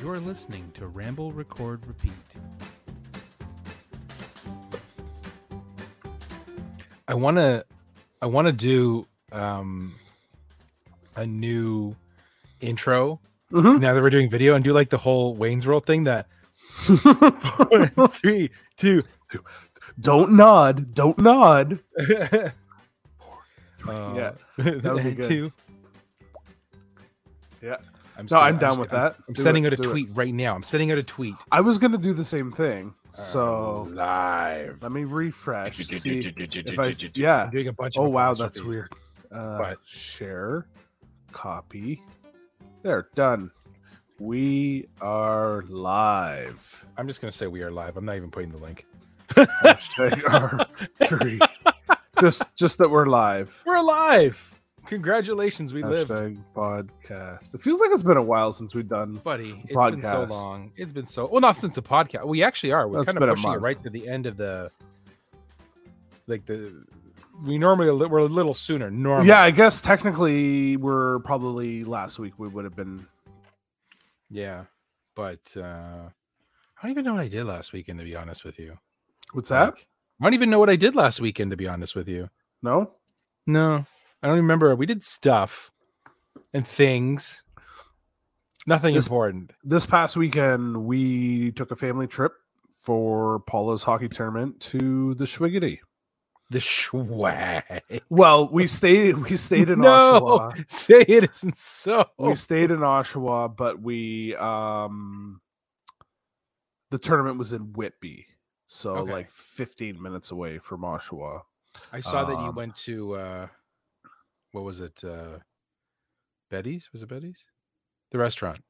You're listening to Ramble Record Repeat. I want to I want to do um a new intro Mhm. now that we're doing video and do like the whole Wayne's World thing that three, two, Don't nod. Don't nod. uh, Yeah, that would be good. two. Yeah. I'm No, I'm st- down st- with I'm- that. I'm Do sending it, out a do it. tweet right now. I'm sending out a tweet. I was gonna do the same thing. So live. let me refresh. See if I. Yeah. I'm doing a bunch. of Oh wow, apostrophes. that's weird. Uh, But- share, copy. There, done. We are live. I'm just gonna say we are live. I'm not even putting the link. Hashtag R3. just, just that we're live. We're alive. Congratulations, we live, Hashtag podcast. It feels like it's been a while since we've done. buddy. It's been so Podcast. long. It's been so well, not since the podcast. We actually are. We're That's kind been a of pushing it month. right to the end of the, like the. We normally a li- we're a little sooner. Normally, Yeah, I guess technically we're probably last week we would have been. yeah, but uh I don't even know what I did last weekend. To be honest with you, What's that? Like, I don't even know what I did last weekend. To be honest with you, No. no, I don't remember. We did stuff and things. Nothing This- important. This past weekend we took a family trip for Paula's hockey tournament to the Schwiggity. The swag. Well, we stayed we stayed in no, Oshawa. say it isn't so. We stayed in Oshawa, but we um the tournament was in Whitby. So Okay. like 15 minutes away from Oshawa. I saw that you um, went to uh what was it? Uh Betty's? Was it Betty's? The restaurant.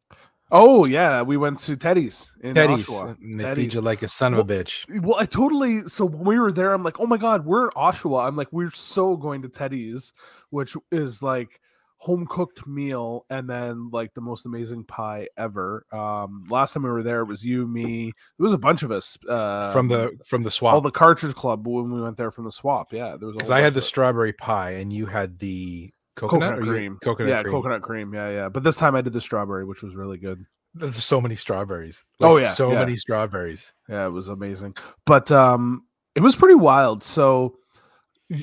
Oh yeah, we went to Teddy's in Teddy's. Oshawa. And they feed you like a son of a bitch. Well, I totally. So when we were there, I'm like, oh my god, we're in Oshawa. I'm like, we're so going to Teddy's, which is like home cooked meal and then like the most amazing pie ever. Um, last time we were there, it was you, me. It was a bunch of us uh, from the from the swap. all the Cartridge Club when we went there from the swap. Yeah, there was. Because I had the us. strawberry pie and you had the coconut, coconut cream. Coconut yeah, cream. coconut cream. Yeah, yeah. But this time I did the strawberry, which was really good. There's so many strawberries. Oh, yeah, so yeah. many strawberries. Yeah, it was amazing. But um it was pretty wild. So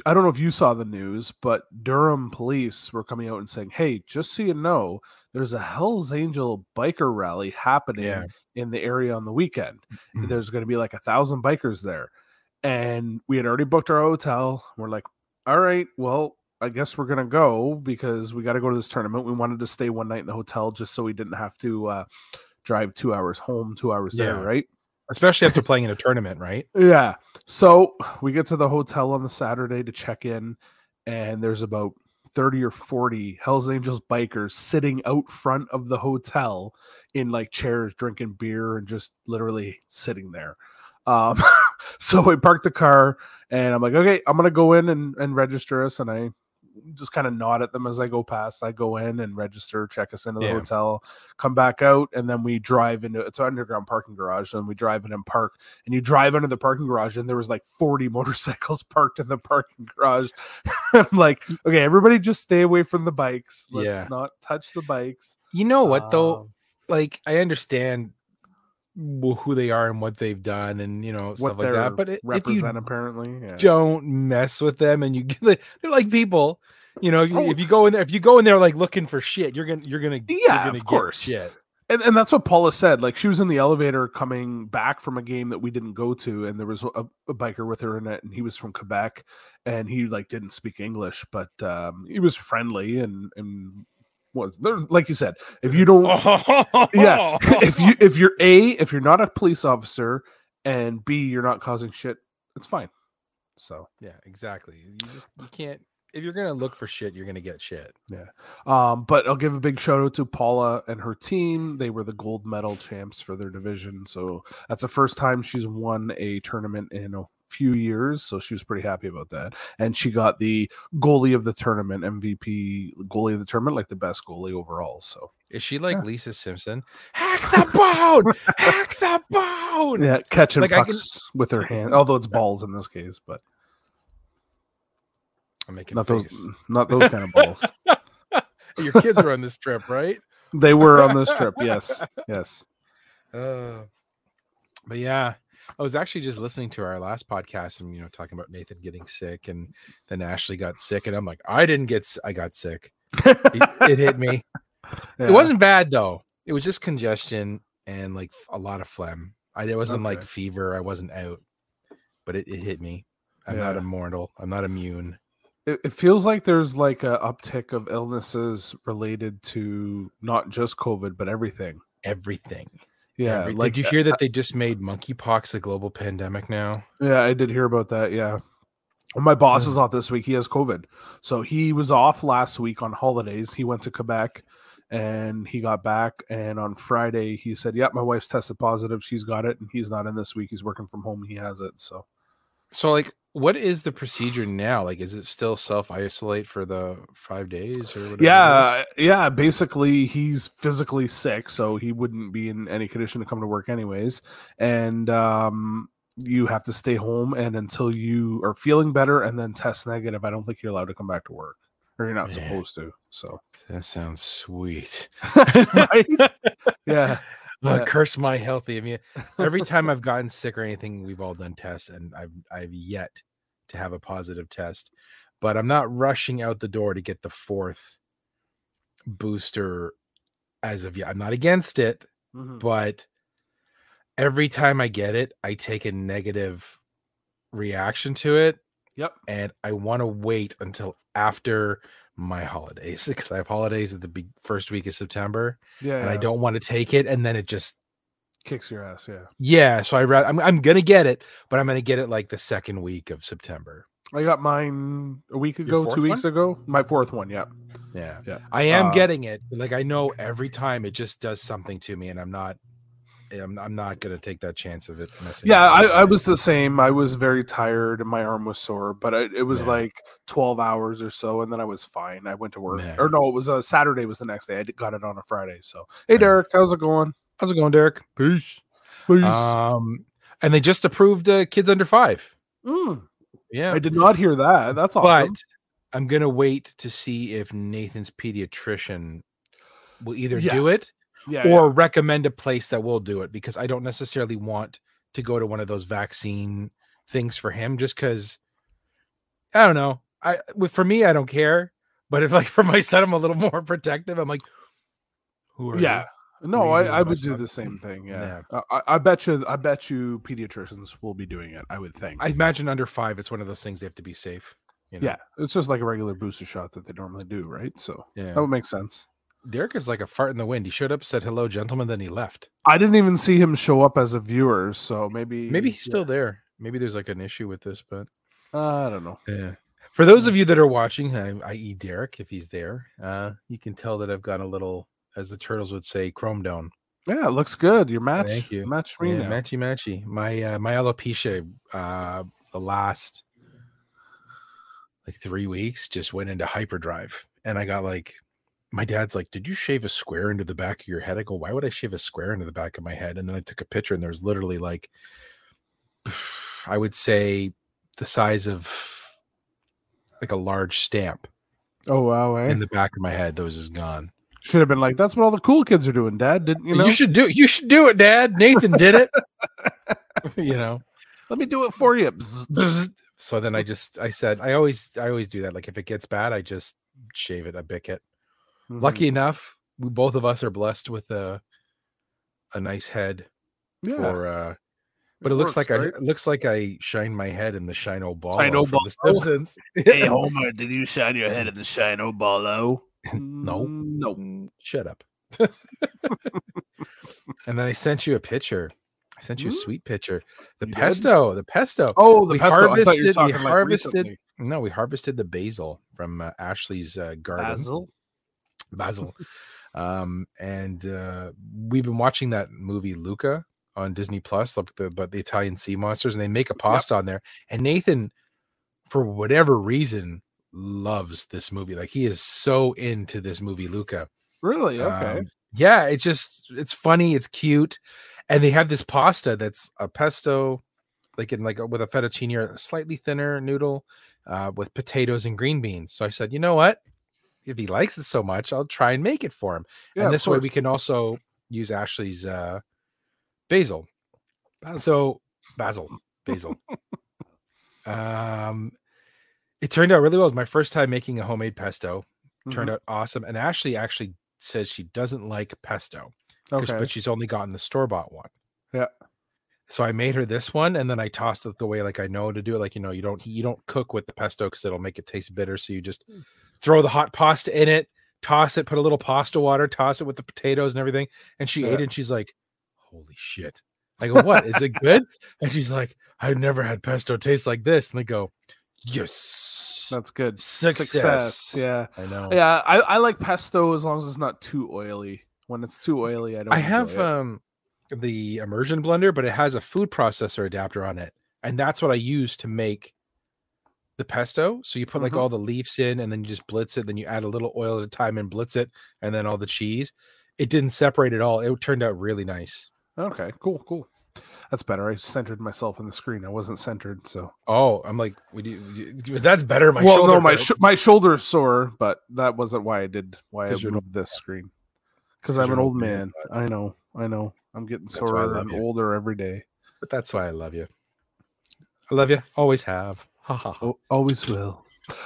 I don't know if you saw the news, but Durham police were coming out and saying, "Hey, just so you know, there's a Hell's Angel biker rally happening Yeah. in the area on the weekend. Mhm. There's going to be like a thousand bikers there." And we had already booked our hotel. We're like, "All right, well, I guess we're gonna go because we got to go to this tournament. We wanted to stay one night in the hotel just so we didn't have to uh, drive two hours home, two hours there, right?" Especially after playing in a tournament, right? Yeah. So we get to the hotel on the Saturday to check in, and there's about 30 or 40 Hells Angels bikers sitting out front of the hotel in like chairs, drinking beer, and just literally sitting there. Um, so we parked the car, and I'm like, okay, I'm gonna go in and, and register us, and I just kind of nod at them as I go past. I go in and register, check us into the Yeah. hotel, come back out, and then we drive into it's an underground parking garage. And we drive in and park, and you drive into the parking garage, and there was like 40 motorcycles parked in the parking garage. I'm like, okay, everybody just stay away from the bikes. Let's Yeah. not touch the bikes. You know what though? Um, like I understand who they are and what they've done and you know stuff like that. But i- if represent you apparently. Yeah. don't mess with them and you get they're like people, you know, Oh. if you go in there if you go in there like looking for shit, you're gonna you're gonna you're Yeah, gonna of get course. shit. And, and that's what Paula said. Like she was in the elevator coming back from a game that we didn't go to, and there was a, a biker with her in it, and he was from Quebec, and he like didn't speak English, but um, he was friendly and and was there. Like you said, if you don't, yeah, if you if you're a if you're not a police officer, and b you're not causing shit, it's fine. So yeah, exactly. You just you can't if you're gonna look for shit, you're gonna get shit. Yeah. Um, but I'll give a big shout out to Paula and her team. They were the gold medal champs for their division. So that's the first time she's won a tournament in a few years. So she was pretty happy about that. And she got the goalie of the tournament, MVP goalie of the tournament, like the best goalie overall. So Is she like Yeah. Lisa Simpson? Hack the bone! Hack the bone! yeah, catching Like, I can- pucks with her hand, although it's balls in this case, but I'm making Not face. those, not those kind of balls. Your kids are on this trip, right? They were on this trip. Yes, yes. Uh, but yeah, I was actually just listening to our last podcast and you know talking about Nathan getting sick, and then Ashley got sick, and I'm like, I didn't get I got sick. It, it hit me. Yeah. It wasn't bad though. It was just congestion and like a lot of phlegm. I it wasn't like fever. I wasn't out, but it, it hit me. I'm not immortal. I'm not immune. It, it feels like there's like a uptick of illnesses related to not just COVID but everything. Everything. Yeah, Every- like you uh, hear that uh they just made monkeypox a global pandemic now? Yeah, I did hear about that. Yeah. Well, my boss is hmm. off this week. He has COVID. So he was off last week on holidays. He went to Quebec and he got back. And on Friday, he said, Yep, my wife's tested positive. She's got it. And he's not in this week. He's working from home. He has it. So, So like what is the procedure now? Like is it still self isolate for the 5 days or whatever? yeah. Yeah. Basically, he's physically sick. So he wouldn't be in any condition to come to work, anyways. And, um, you have to stay home and until you are feeling better and then test negative, I don't think you're allowed to come back to work or you're not Man. supposed to. So, That sounds sweet. right? Yeah. Uh, curse my healthy. I mean, every time I've gotten sick or anything, we've all done tests, and I've I've yet to have a positive test. But I'm not rushing out the door to get the fourth booster as of yet. I'm not against it, Mhm. but every time I get it, I take a negative reaction to it, Yep. and I want to wait until after my holidays because I have holidays at the be- first week of September, Yeah. and I don't want to take it, and then it just kicks your ass. Yeah. yeah, so I rather I'm I'm gonna get it, but I'm gonna get it like the second week of September. I got mine a week ago, two weeks one? ago. My fourth one. Yeah. Yeah, Yeah. I am Uh, getting it. Like I know every time it just does something to me, and I'm not, I'm, I'm not gonna take that chance of it messing. Yeah. up I, I was the same. I was very tired and my arm was sore, but I, it was Yeah. like 12 hours or so. And then I was fine. I went to work. Yeah. Or no, it was a Saturday was the next day. I got it on a Friday. So, hey, Yeah. Derek, how's it going? How's it going, Derek? Peace. Peace. Um, and they just approved uh, kids under five. Mm, Yeah, I did not hear that. That's awesome. but I'm gonna wait to see if Nathan's pediatrician will either Yeah. do it yeah. or recommend a place that will do it because I don't necessarily want to go to one of those vaccine things for him just because I don't know. I with for me, I don't care. But if like for my son, I'm a little more protective. I'm like, who are yeah. you? No, What are you I, I would do the same thing. Yeah. Yeah. Uh, I, I bet you. I bet you pediatricians will be doing it. I would think. I imagine under five, it's one of those things they have to be safe. You know? yeah, it's just like a regular booster shot that they normally do, right? So Yeah. that would make sense. Derek is like a fart in the wind. He showed up, said hello, gentlemen, then he left. I didn't even see him show up as a viewer, so maybe Maybe he's yeah. still there. Maybe there's like an issue with this, but Uh, I don't know. Yeah. For those of you that are watching, i.e., Derek, if he's there, uh, you can tell that I've got a little, as the turtles would say, chrome down. Yeah, it looks good. Your match. Thank you. Match me Yeah, now. matchy matchy. My uh, my alopecia, uh, the last like three weeks, just went into hyperdrive, and I got like, my dad's like, "Did you shave a square into the back of your head?" I go, "Why would I shave a square into the back of my head?" And then I took a picture, and there's literally like, I would say, the size of like a large stamp Oh wow, eh? in the back of my head those is gone. should have been like, that's what all the cool kids are doing, Dad. Didn't you know? You, should do it. you should do it, Dad. Nathan did it. you know. Let me do it for you. So then I just I said I always I always do that. Like if it gets bad, I just shave it, I bick it. Mhm. Lucky enough, we both of us are blessed with a a nice head Yeah. for uh but it looks works, like I it looks like I shine my head in the Shino ball Shino from the Ballo? Simpsons. Homer, did you shine your head in the Shino Ballo? No. no. Mm, Shut up. and then I sent you a picture. I sent you a Mm. sweet picture. The You did? pesto, the pesto. Oh, the We pesto. I you were harvested- we talking like harvested recently. No, we harvested the basil from uh, Ashley's uh, garden. basil. Basil. um, and uh, we've been watching that movie Luca on Disney Plus, like the, about the Italian sea monsters, and they make a pasta on there. And Nathan, for whatever reason, loves this movie. Like he is so into this movie Luca. Really? Okay. Um, yeah, it's just it's funny, it's cute, and they have this pasta that's a pesto, like in like a, with a fettuccine or a slightly thinner noodle uh, with potatoes and green beans. So I said, you know what? If he likes it so much, I'll try and make it for him. Yeah, and this way we can also use Ashley's uh, basil. Basil. So basil, basil. um, it turned out really well. It was my first time making a homemade pesto. Turned Mhm. out awesome. And Ashley actually says she doesn't like pesto, Okay. but she's only gotten the store bought one. Yeah. So I made her this one, and then I tossed it the way like I know to do it. Like you know, you don't you don't cook with the pesto because it'll make it taste bitter. So you just Hmm. Throw the hot pasta in it, toss it, put a little pasta water, toss it with the potatoes and everything. And she Yeah. ate it. and She's like, "Holy shit!" I go, "What is it good?" And she's like, "I've never had pesto taste like this." And they go, "Yes, That's good. success." Yeah. I know. Yeah. I, I like pesto as long as it's not too oily. When it's too oily, I don't. I have it. um the immersion blender, but it has a food processor adapter on it, and that's what I use to make the pesto. So you put like Mhm. all the leaves in, and then you just blitz it. Then you add a little oil at a time and blitz it, and then all the cheese. It didn't separate at all. It turned out really nice. Okay. Cool. Cool. That's better. I centered myself in the screen. I wasn't centered, so. Oh, I'm like, we do, that's better. My well, shoulder no, my sh- my shoulder's sore, but that wasn't why I did why I moved this screen. Because I'm an old man. I know. I know. I'm getting That's why I sore and you. older every day. but that's why I love you. I love you. Always have. Ha ha. ha. Always will.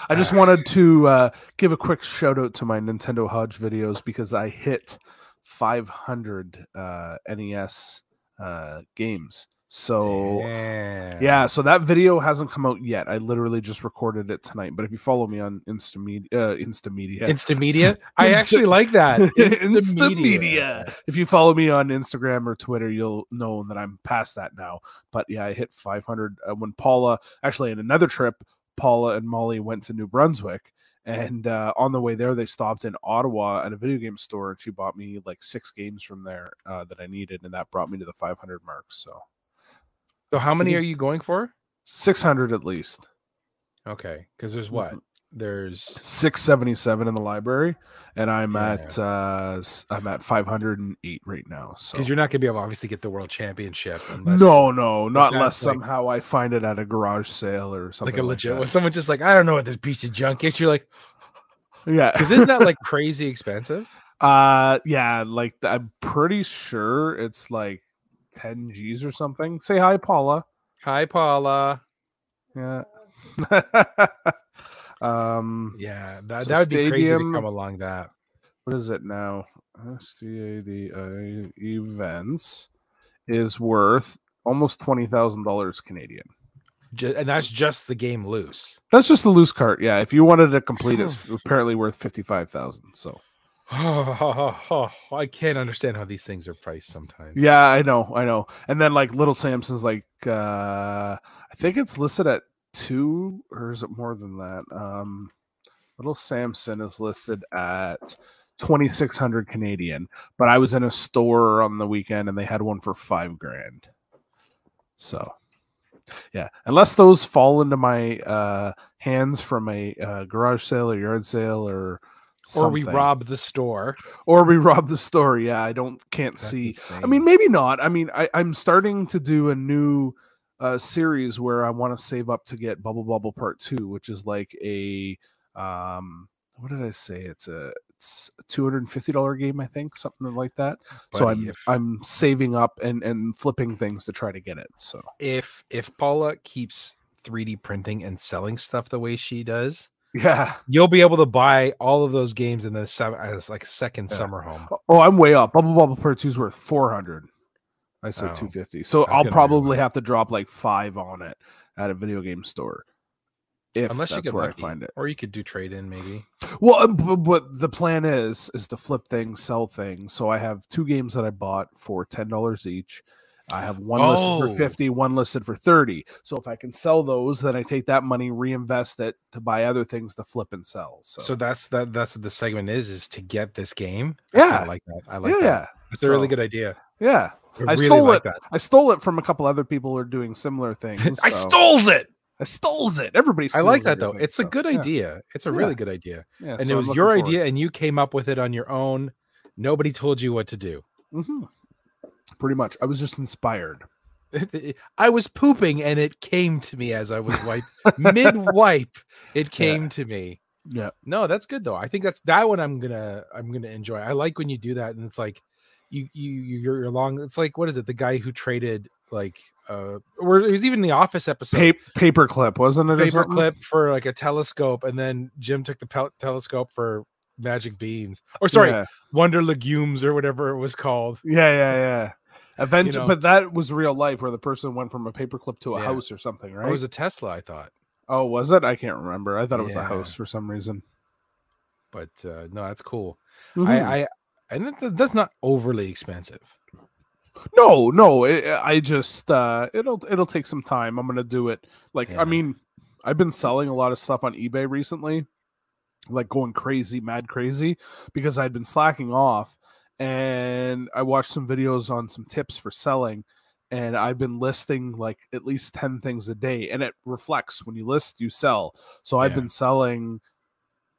I just wanted to uh, give a quick shout out to my Nintendo Hodge videos because I hit 500 uh, NES uh, games. So Damn. yeah, so that video hasn't come out yet. I literally just recorded it tonight. But if you follow me on uh, Instamedia, Instamedia. I Insta- actually like that. Instamedia. If you follow me on Instagram or Twitter, you'll know that I'm past that now. But yeah, I hit 500 uh, when Paula, actually, in another trip, Paula and Molly went to New Brunswick. And uh, on the way there, they stopped in Ottawa at a video game store, and she bought me like six games from there uh, that I needed, and that brought me to the 500 mark. So So how many are you going for? 600 at least. Okay, because there's what? Mhm. There's 677 in the library, and I'm Yeah. at uh, I'm at 508 right now. So because you're not gonna be able to obviously get the world championship unless no, no, not unless like- somehow I find it at a garage sale or something like a legit that. when someone's just like, I don't know what this piece of junk is. You're like, Yeah, because isn't that like crazy expensive? uh, yeah, like I'm pretty sure it's like 10 G's or something. Say hi, Paula. Hi, Paula. Yeah. um, Yeah, that, So that would be crazy to Stadium- come along that. what is it now? Stadium Events is worth almost twenty thousand dollars Canadian. Ju- and that's just the game loose. That's just the loose cart. Yeah, if you wanted to complete it, it's apparently worth fifty five thousand. So I can't understand how these things are priced sometimes. yeah, I know, I know. And then like Little Samson's like uh I think it's listed at two or is it more than that? Um Little Samson is listed at 2600 Canadian, but I was in a store on the weekend and they had one for 5 grand. So yeah, unless those fall into my uh hands from a uh, garage sale or yard sale or Or we rob the store. or we rob the store. Yeah, I don't can't That's see. I mean, maybe not. I mean, I, I'm starting to do a new uh, series where I want to save up to get Bubble Bubble Part Two, which is like a um, what did I say? It's a it's a two hundred and fifty dollar game, I think, something like that. so I'm if- I'm saving up and and flipping things to try to get it. So if if Paula keeps 3D printing and selling stuff the way she does, yeah. you'll be able to buy all of those games in the sum- as like second Yeah. summer home. Oh, I'm way up. Bubble Bubble Part Two is worth four hundred. I said Oh, two fifty. So I'll probably have to drop like five on it at a video game store. If Unless you that's get where lucky, I find it. or you could do trade in maybe. Well, uh, but the plan is is to flip things, sell things. So I have two games that I bought for ten dollars each. I have one listed Oh. for fifty, one listed for thirty. So if I can sell those, then I take that money, reinvest it to buy other things to flip and sell. So, So that's that. That's what the segment is: is to get this game. Yeah. I like that. I like yeah, that. yeah, It's a really good idea. yeah. I, I really stole like it. that. I stole it from a couple other people who are doing similar things. I so- stole it. I stole it. Everybody. I like that though. It's a so, good yeah, idea. It's a Yeah. really good idea. Yeah, and so it was your idea, and you came up with it on your own. Nobody told you what to do. Mhm. Pretty much. I was just inspired. I was pooping and it came to me as I was wipe mid wipe. It came to me. Yeah. No, that's good though. I think that's that one. I'm gonna I'm gonna enjoy. I like when you do that, and it's like you you you- you're long. It's like what is it? The guy who traded like uh, or it was even the Office episode. Pa- paperclip, wasn't it? paper clip for like a telescope, and then Jim took the pel- telescope for magic beans, or sorry, Yeah. Wonder Legumes or whatever it was called. Yeah, yeah, yeah. Eventually, know. but that was real life where the person went from a paperclip to a Yeah. house or something, right? It was a Tesla, I thought, oh, was it? I can't remember. I thought it was a house for some reason. but uh, no, that's cool. Mhm. I, I and that, that's not overly expensive. no, no. It, I just uh, it'll it'll take some time. I'm gonna do it. Like Yeah. I mean, I've been selling a lot of stuff on eBay recently, like going crazy, mad crazy, because I'd been slacking off, and I watched some videos on some tips for selling. And I've been listing like at least 10 things a day, and it reflects when you list, you sell. So I've Yeah. been selling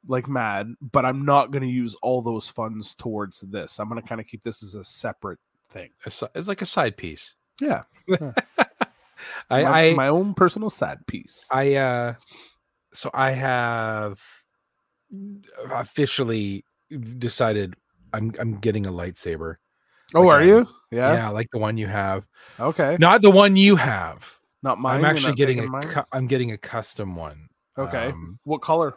like mad, but I'm not going to use all those funds towards this. I'm going to kind of keep this as a separate thing. It's, it's like a side piece. Yeah. I my, I, my own personal side piece. I uh so I have officially decided I'm I'm getting a lightsaber. oh, like, are um, you? Yeah, Yeah. like the one you have. Okay. Not the one you have. Not mine. I'm actually getting a cu- I'm getting a custom one. Okay. Um, what color?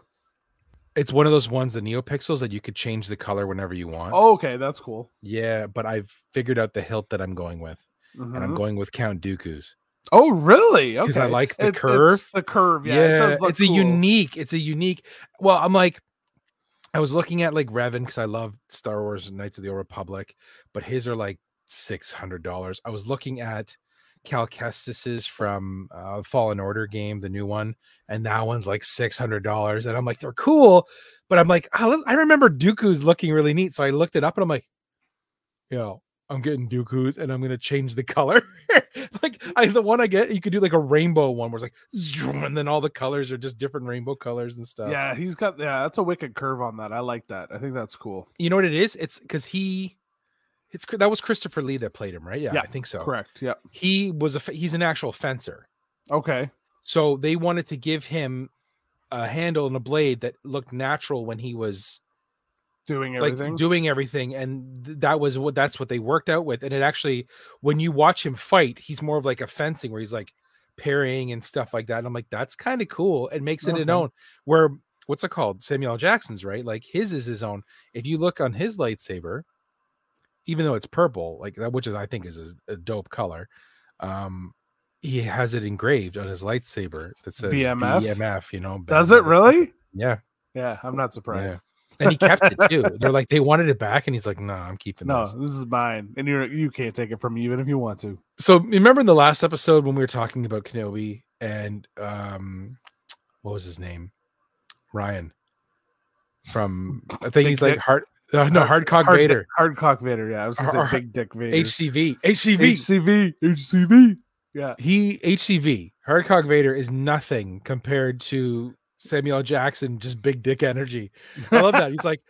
it's one of those ones, the NeoPixels, that you could change the color whenever you want. Oh, okay. That's cool. Yeah, but I've figured out the hilt that I'm going with, and I'm Mhm. going with Count Dooku's. Oh, really? Okay. because I like the It- it's curve. the curve. Yeah. Yeah, it it's a unique. It's a unique. Well, I'm like, I was looking at like Revan because I love Star Wars and Knights of the Old Republic, but his are like six hundred dollars. I was looking at Cal Kestis's from uh, Fallen Order game, the new one, and that one's like six hundred dollars. And I'm like, they're cool, but I'm like, "Ah, I remember Dooku's looking really neat, so I looked it up and I'm like, yo. I'm getting Dooku's and I'm gonna change the color. like I the one I get, you could do like a rainbow one where it's like zoom, and then all the colors are just different rainbow colors and stuff. Yeah, he's got yeah, that's a wicked curve on that. I like that. I think that's cool. You know what it is? It's because he it's that was Christopher Lee that played him, right? Yeah, Yeah, I think so. Correct. Yeah. He was a he's an actual fencer. Okay. So they wanted to give him a handle and a blade that looked natural when he was Doing like everything. doing everything and th- that was what that's what they worked out with and it actually when you watch him fight he's more of like a fencing where he's like parrying and stuff like that and i'm like that's kind of cool it makes it Okay. an own where what's it called samuel jackson's right like his is his own if you look on his lightsaber even though it's purple like that which is i think is a, dope color um he has it engraved on his lightsaber that says BMF? BMF, you know. Does it really? Yeah. Yeah, I'm not surprised. And he kept it too. They're like, they wanted it back, and he's like, no, I'm keeping No, this. this is mine, and you're you can't take it from me even if you want to. So remember in the last episode when we were talking about Kenobi and um what was his name? Ryan. From I think he's like hard uh, no hardcock Hard Vader. Hardcock Vader. Yeah, I was gonna say Har- Big Dick Vader. HCV. HCV. HCV. HCV. Yeah. he HCV. Hardcock Vader is nothing compared to Samuel Jackson, just big dick energy. I love that. He's like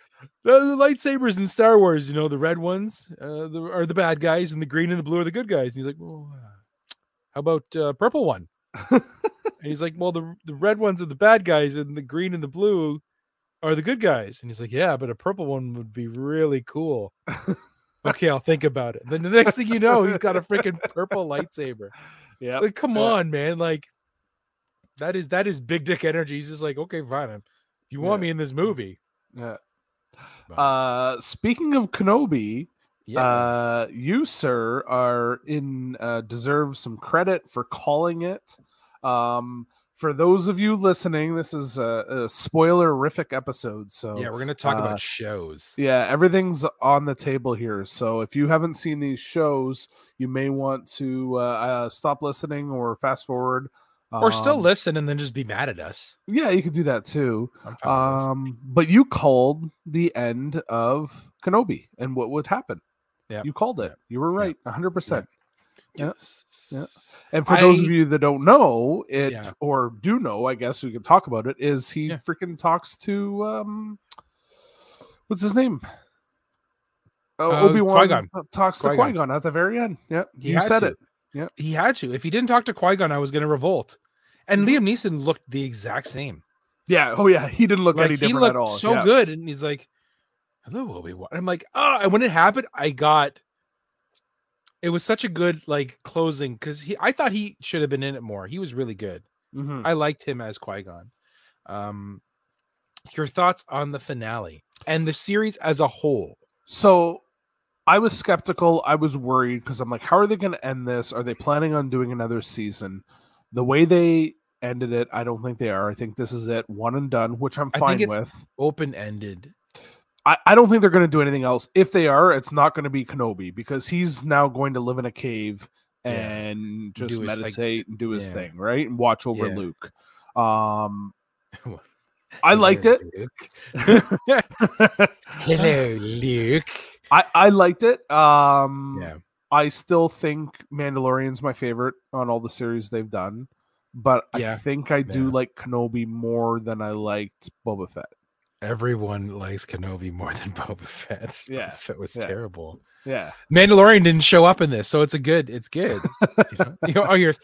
the, lightsabers in Star Wars, you know, the red ones uh, the, are the bad guys, and the green and the blue are the good guys. And he's like, well, uh, how about uh, purple one? and he's like, well, the the red ones are the bad guys, and the green and the blue are the good guys. And he's like, yeah, but a purple one would be really cool. okay, I'll think about it. Then the next thing you know, he's got a freaking purple lightsaber. Yeah. Like, come on, man. Like, that is that is big dick energy. He's just like, okay, fine. You want Yeah. me in this movie? Yeah. Uh, speaking of Kenobi, yeah, uh, you sir are in uh, deserve some credit for calling it. Um, for those of you listening, this is a, a spoilerific episode. So yeah. We're gonna talk uh, about shows. Yeah, everything's on the table here. So if you haven't seen these shows, you may want to uh, uh, stop listening or fast forward. Or still Um, listen and then just be mad at us. Yeah, you could do that too. I'm fine with this. Um, but you called the end of Kenobi and what would happen. Yeah, You called it. You were right, hundred percent. yeah, Yes. And for those of you that don't know it Yeah. or do know, I guess we can talk about it. Is he Yeah. freaking talks to um, what's his name? Oh, Uh, Obi Wan Qui-Gon. talks to Qui-Gon. At the very end. Yep, He you said to. it. Yep. He had to. If he didn't talk to Qui Gon, I was going to revolt. And Mhm. Liam Neeson looked the exact same. Yeah. Oh yeah. He didn't look Like any he different looked at all. so yeah. good, and he's like, "Hello, Obi Wan." I'm like, "Oh!" And when it happened, I got. It was such a good like closing because he. I thought he should have been in it more. He was really good. Mhm. I liked him as Qui Gon. Um, your thoughts on the finale and the series as a whole? So I was skeptical. I was worried because I'm like, how are they going to end this? Are they planning on doing another season? The way they ended it, I don't think they are. I think this is it, one and done, which I'm fine with. Open ended. I, I don't think they're going to do anything else. If they are, it's not going to be Kenobi because he's now going to live in a cave Yeah. and just Do his, like, meditate and do his yeah. thing, right? And watch over Yeah. Luke. Um, I liked it. Hello, Luke. I, I liked it. Um, Yeah. I still think Mandalorian's my favorite on all the series they've done, but I think I do yeah. like Kenobi more than I liked Boba Fett. Everyone likes Kenobi more than Boba Fett. Yeah, Boba Fett was yeah. terrible. Yeah, Mandalorian didn't show up in this, so it's a good. It's good. you know, you know all yours.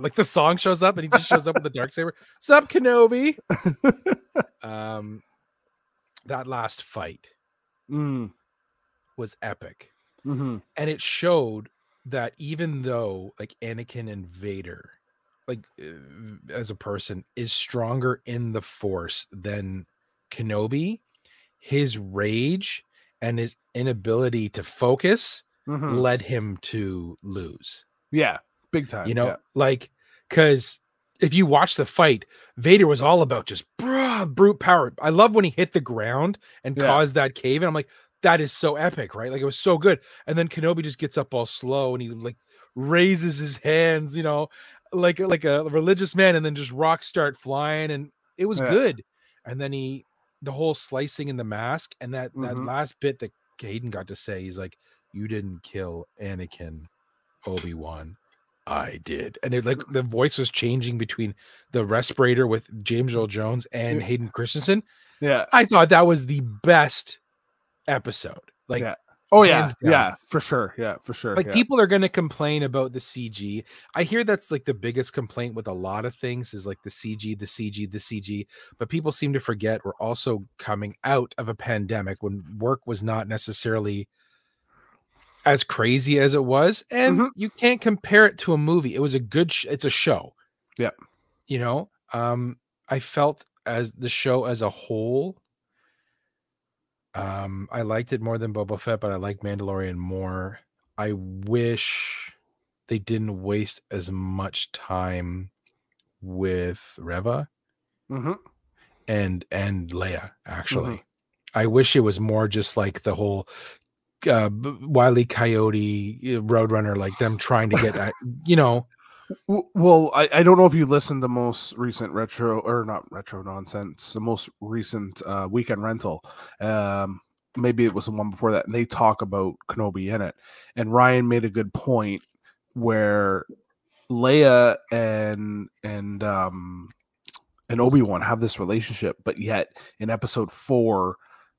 Like the song shows up and he just shows up with the dark saber. Sup, Kenobi? um, that last fight mm, was epic, hmm and it showed that even though like Anakin and Vader, like uh, as a person, is stronger in the Force than Kenobi, his rage and his inability to focus hmm led him to lose. yeah, big time. You know, yeah. like because if you watch the fight, Vader was all about just bruh, brute power. I love when he hit the ground and Yeah. caused that cave, and I'm like, that is so epic, right? Like it was so good. And then Kenobi just gets up all slow and he like raises his hands, you know, like like a religious man, and then just rocks start flying, and it was Yeah. good. And then he the whole slicing in the mask, and that that Mhm. last bit that Hayden got to say, he's like, "You didn't kill Anakin, Obi Wan." I did. And it like the voice was changing between the respirator with James Earl Jones and. Hayden Christensen. yeah. I thought that was the best episode. Like, Yeah. Oh yeah, yeah, for sure. Yeah, for sure. like yeah. people are gonna complain about the CG. I hear that's like the biggest complaint with a lot of things is like the CG, the CG, the CG. But people seem to forget we're also coming out of a pandemic when work was not necessarily as crazy as it was, and Mhm. you can't compare it to a movie. It was a good. Sh- it's a show. Yeah. You know, um, I felt as the show as a whole. Um, I liked it more than Boba Fett, but I like Mandalorian more. I wish they didn't waste as much time with Reva Mhm. and and Leia. Actually, I wish it was more just like the whole uh, B- Wile E. Coyote Roadrunner, like them trying to get you know, Well, I, I don't know if you listened to most recent retro or not retro nonsense, the most recent uh, weekend rental. Um, maybe it was the one before that, and they talk about Kenobi in it. And Ryan made a good point where Leia and and um and Obi Wan have this relationship, but yet in Episode Four,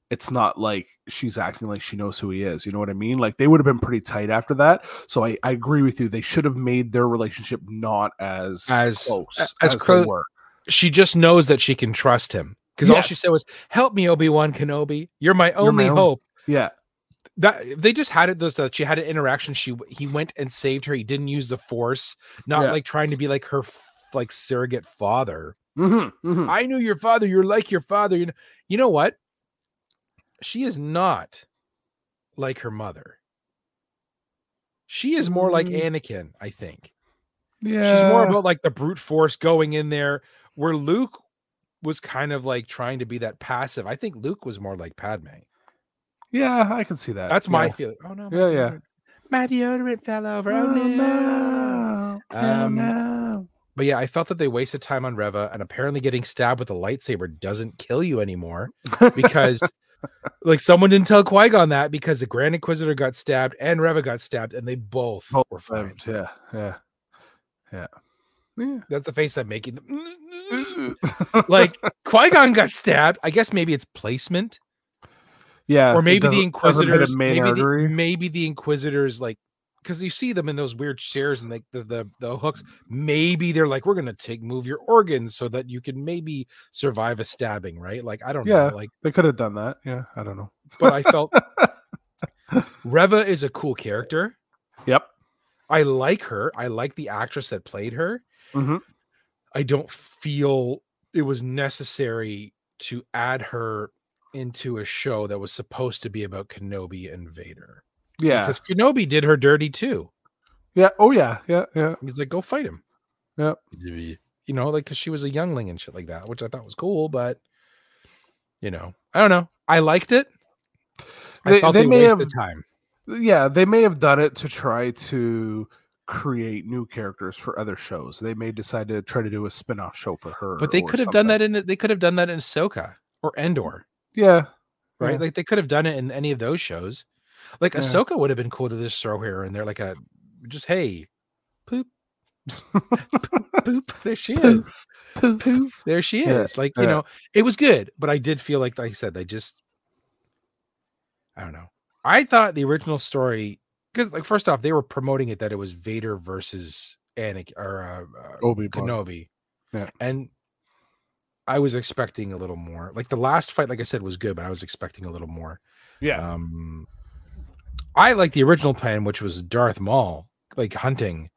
it's not like she's acting like she knows who he is. You know what I mean? Like they would have been pretty tight after that. So I, I agree with you. They should have made their relationship not as As- close as as, they were. she just knows that she can trust him because all she said was, "Help me, Obi Wan Kenobi. You're my You're my only own- hope." Yeah, that they just had it those that she had an interaction she he went and saved her he didn't use the force not Yeah. like trying to be like her like surrogate father hmm hmm i knew your father you're like your father you know you know what she is not like her mother she is more like Mm. anakin i think yeah. she's more about like the brute force going in there where luke was kind of like trying to be that passive i think luke was more like padme yeah. I can see that. that's my yeah. feeling oh no Yeah, yeah. deodorant- my deodorant fell over oh, Oh, no. no. Oh, Um, no. But yeah, I felt that they wasted time on Reva, and apparently getting stabbed with a lightsaber doesn't kill you anymore because, like, someone didn't tell Qui Gon that because the Grand Inquisitor got stabbed and Reva got stabbed, and they both Both were fine. Yeah, yeah, yeah, yeah. That's the face I'm making. like Qui Gon got stabbed. I guess maybe it's placement, yeah, or maybe the doesn't- doesn't hit a Inquisitors, maybe the, maybe the Inquisitors like because you see them in those weird chairs and like the, the the hooks. Maybe they're like, we're gonna take move your organs so that you can maybe survive a stabbing, right? Like I don't Yeah. know, like They could have done that. Yeah, I don't know. but I felt Reva is a cool character. Yep. I like her. I like the actress that played her. Mhm. I don't feel it was necessary to add her into a show that was supposed to be about Kenobi and Vader. Yeah. Because Kenobi did her dirty too. yeah. Oh yeah. Yeah. Yeah. He's like, go fight him. Yep. You know, like because she was a youngling and shit like that, which I thought was cool, but you know, I don't know. I liked it. I They- thought they they, may wasted have- time. Yeah. They may have done it to try to create new characters for other shows. They may decide to try to do a spin-off show for her. But they could have done that in they could have done that in Ahsoka or Andor. Yeah. right? Yeah. Like they could have done it in any of those shows. Like Yeah. Ahsoka would have been cool to just throw her in there, like a just hey, poop, poop. There she is. Poof, poof. Poof. There she Yeah, is. Like you yeah. know, it was good, but I did feel like, like I said, they just, I don't know. I thought the original story because, like, first off, they were promoting it that it was Vader versus Anakin or uh, uh, Obi-Wan. Kenobi, Yeah. and I was expecting a little more. Like the last fight, like I said, was good, but I was expecting a little more. Yeah. Um, I like the original plan, which was Darth Maul, like hunting.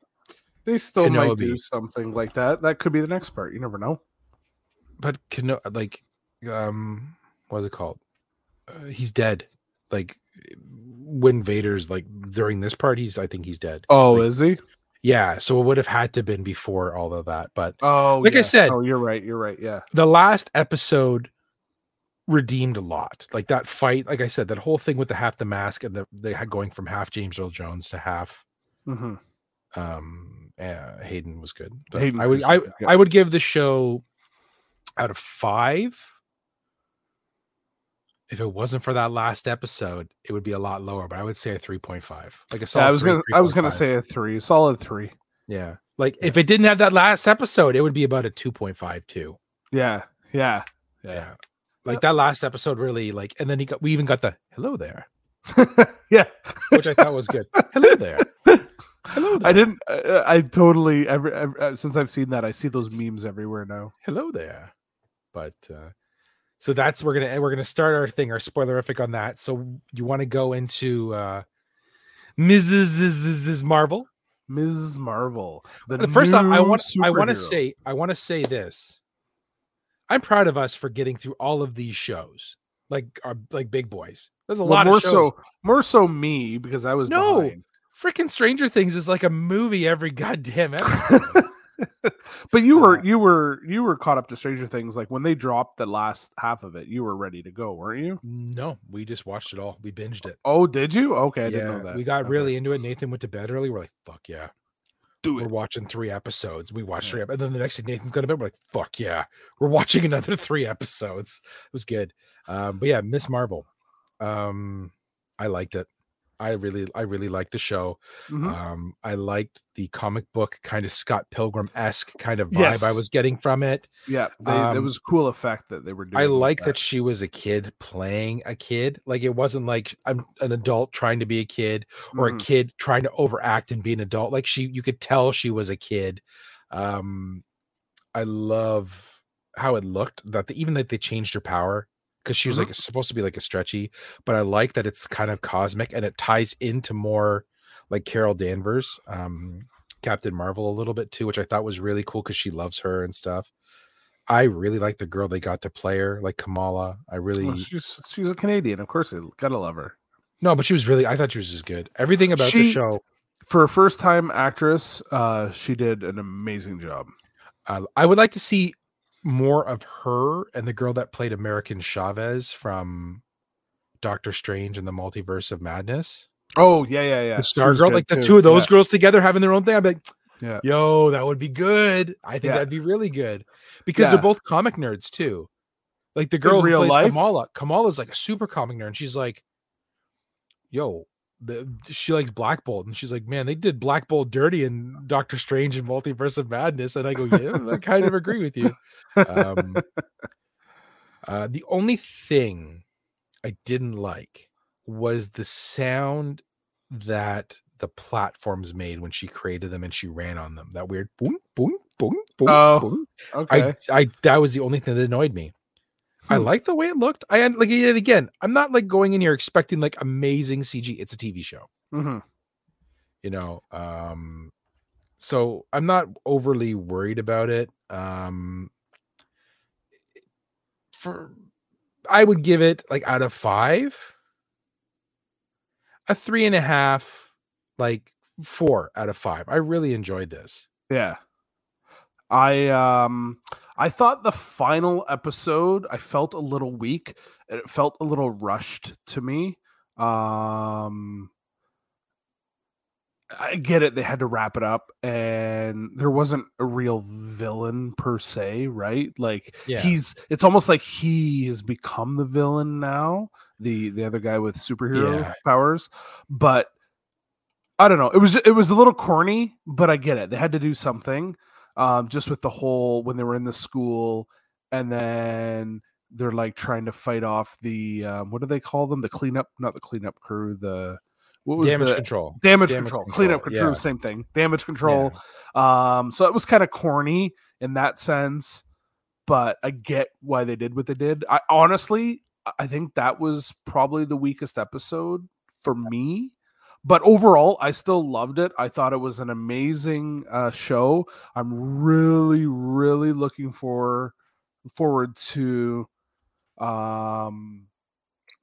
They still might do something like that. That could be the next part. You never know. But Keno- like, um, what is it called? Uh, he's dead. Like when Vader's like during this part, he's I think he's dead. Oh, Like, is he? yeah. So it would have had to been before all of that. But Oh, like I said- Oh, you're right. You're right. Yeah. the last episode redeemed a lot. Like that fight, like I said, that whole thing with the half the mask and the they had going from half James Earl Jones to half hmm um uh, Hayden was good. But Hayden I would I, good, yeah. I would give the show out of five. If it wasn't for that last episode, it would be a lot lower, but I would say a 3.5. Like a solid Yeah, I was gonna. I was gonna 3.5. say a three. Solid three. yeah. Like if it didn't have that last episode, it would be about a 2.5 too. Yeah. Yeah. Yeah. Like that last episode really like and then he got we even got the hello there, yeah. which I thought was good. hello there. Hello there. I didn't. I, I totally. Every, every uh, since I've seen that, I see those memes everywhere now. hello there but uh so that's we're gonna we're gonna start our thing our spoilerific on that so you want to go into uh mrs Mrs. marvel Ms. Marvel. The Uh, first off i want i want to say i want to say this i'm proud of us for getting through all of these shows like our like big boys there's a Well, lot more of shows so, more so me because I was No. freaking stranger things is like a movie every goddamn episode but you were Uh, you were you were caught up to Stranger Things like when they dropped the last half of it. You were ready to go, weren't you? no we just watched it all we binged it Oh, did you? Okay, I yeah, didn't know that. we got Okay. really into it. Nathan went to bed early. We're like, "Fuck yeah, do we're watching three episodes. We watched Yeah. three, and then the next thing Nathan's going to bed. We're like, "Fuck yeah, we're watching another three episodes." It was good, um, but yeah, Miss Marvel, um, I liked it. I really, I really liked the show. Mhm. Um, I liked the comic book kind of Scott Pilgrim esque kind of vibe I was getting from it. Yeah, they, um, it was a cool effect that they were doing. I like that. she was a kid playing a kid. Like it wasn't like I'm an adult trying to be a kid or a Mhm. kid trying to overact and be an adult. Like she, you could tell she was a kid. Um, I love how it looked. That the, even that they changed her power because she was Mhm. like supposed to be like a stretchy, but I like that it's kind of cosmic and it ties into more like Carol Danvers, um, Captain Marvel a little bit too, which I thought was really cool because she loves her and stuff. I really like the girl they got to play her, like Kamala. I really Well, she's she's a Canadian, of course. They gotta love her. no, but she was really. I thought she was just good. Everything about the show. For a first time actress, uh, she did an amazing job. Uh, I would like to see more of her and the girl that played America Chavez from Doctor Strange and the Multiverse of Madness. Oh yeah, yeah, yeah. the Star Girl, like the too. two of those Yeah. girls together having their own thing. I'm like, Yeah. yo, that would be good. I think Yeah. that'd be really good because they're both comic nerds too. Like the girl who real plays life? Kamala, Kamala's like a super comic nerd, and she's like, yo. The, she likes Black Bolt, and she's like, "Man, they did Black Bolt dirty in Doctor Strange and Multiverse of Madness." And I go, "Yeah, I kind of agree with you." Um, uh, the only thing I didn't like was the sound that the platforms made when she created them and she ran on them. That weird boom, boom, boom, boom, Oh, boom. Okay. I, I that was the only thing that annoyed me. I Hmm. like the way it looked. I like it again. I'm not like going in here expecting like amazing CG. It's a TV show, hmm you know. Um, so I'm not overly worried about it. Um, for I would give it like out of five, a three and a half, like four out of five. I really enjoyed this. Yeah. I um I thought the final episode I felt a little weak. It felt a little rushed to me. Um I get it they had to wrap it up and there wasn't a real villain per se, right? Like Yeah. he's it's almost like he has become the villain now, the the other guy with superhero Yeah. powers. But I don't know. It was it was a little corny, but I get it. They had to do something. Um, just with the whole when they were in the school, and then they're like trying to fight off the um, what do they call them? The cleanup, not the cleanup crew. The what was Damage the control. damage, Damage control? control, Cleanup control, yeah. same thing. Damage control. Um, so it was kind of corny in that sense, but I get why they did what they did. I honestly, I think that was probably the weakest episode for me. But overall, I still loved it. I thought it was an amazing uh, show. I'm really, really looking for forward to, um,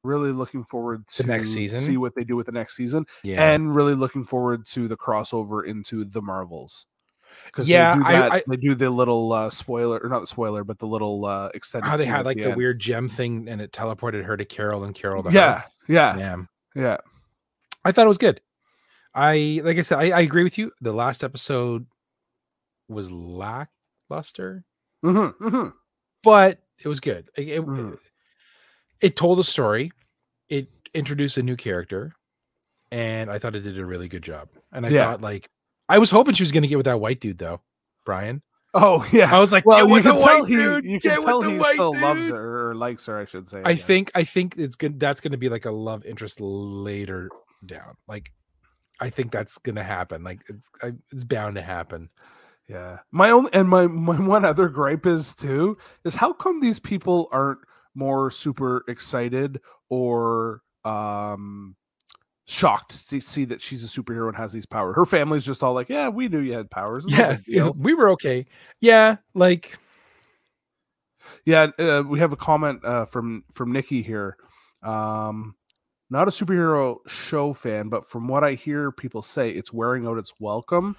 really looking forward to The next season? See what they do with the next season Yeah. and really looking forward to the crossover into the Marvels. Because Yeah, they do, that, I- they do the little uh, spoiler, or not the spoiler, but the little uh, extended. how they had like the, end. weird gem thing and it teleported her to Carol and Carol to Yeah, her. yeah, Yeah. yeah. I thought it was good. I like I said, I, I agree with you. The last episode was lackluster, Mm-hmm, mm-hmm. but it was good. It, it, Mhm. it told a story. It introduced a new character, and I thought it did a really good job. And I Yeah. thought like I was hoping she was going to get with that white dude though, Brian. Oh yeah. I was like, well, "Get you with can the tell white he, dude, you can tell he still loves her or likes her. I should say. I yeah. think I think it's good. That's going to be like a love interest later down. Like, I think that's to happen. Like, it's I, it's bound to happen. Yeah. My own and my my one other gripe is too is how come these people aren't more super excited or um shocked to see that she's a superhero and has these powers. Her family's just all like, "Yeah, we knew you had powers." It's Yeah, big deal." we were okay. Yeah, like Yeah, uh, we have a comment uh, from from Nikki here. Um, not a superhero show fan, but from what I hear people say, it's wearing out its welcome.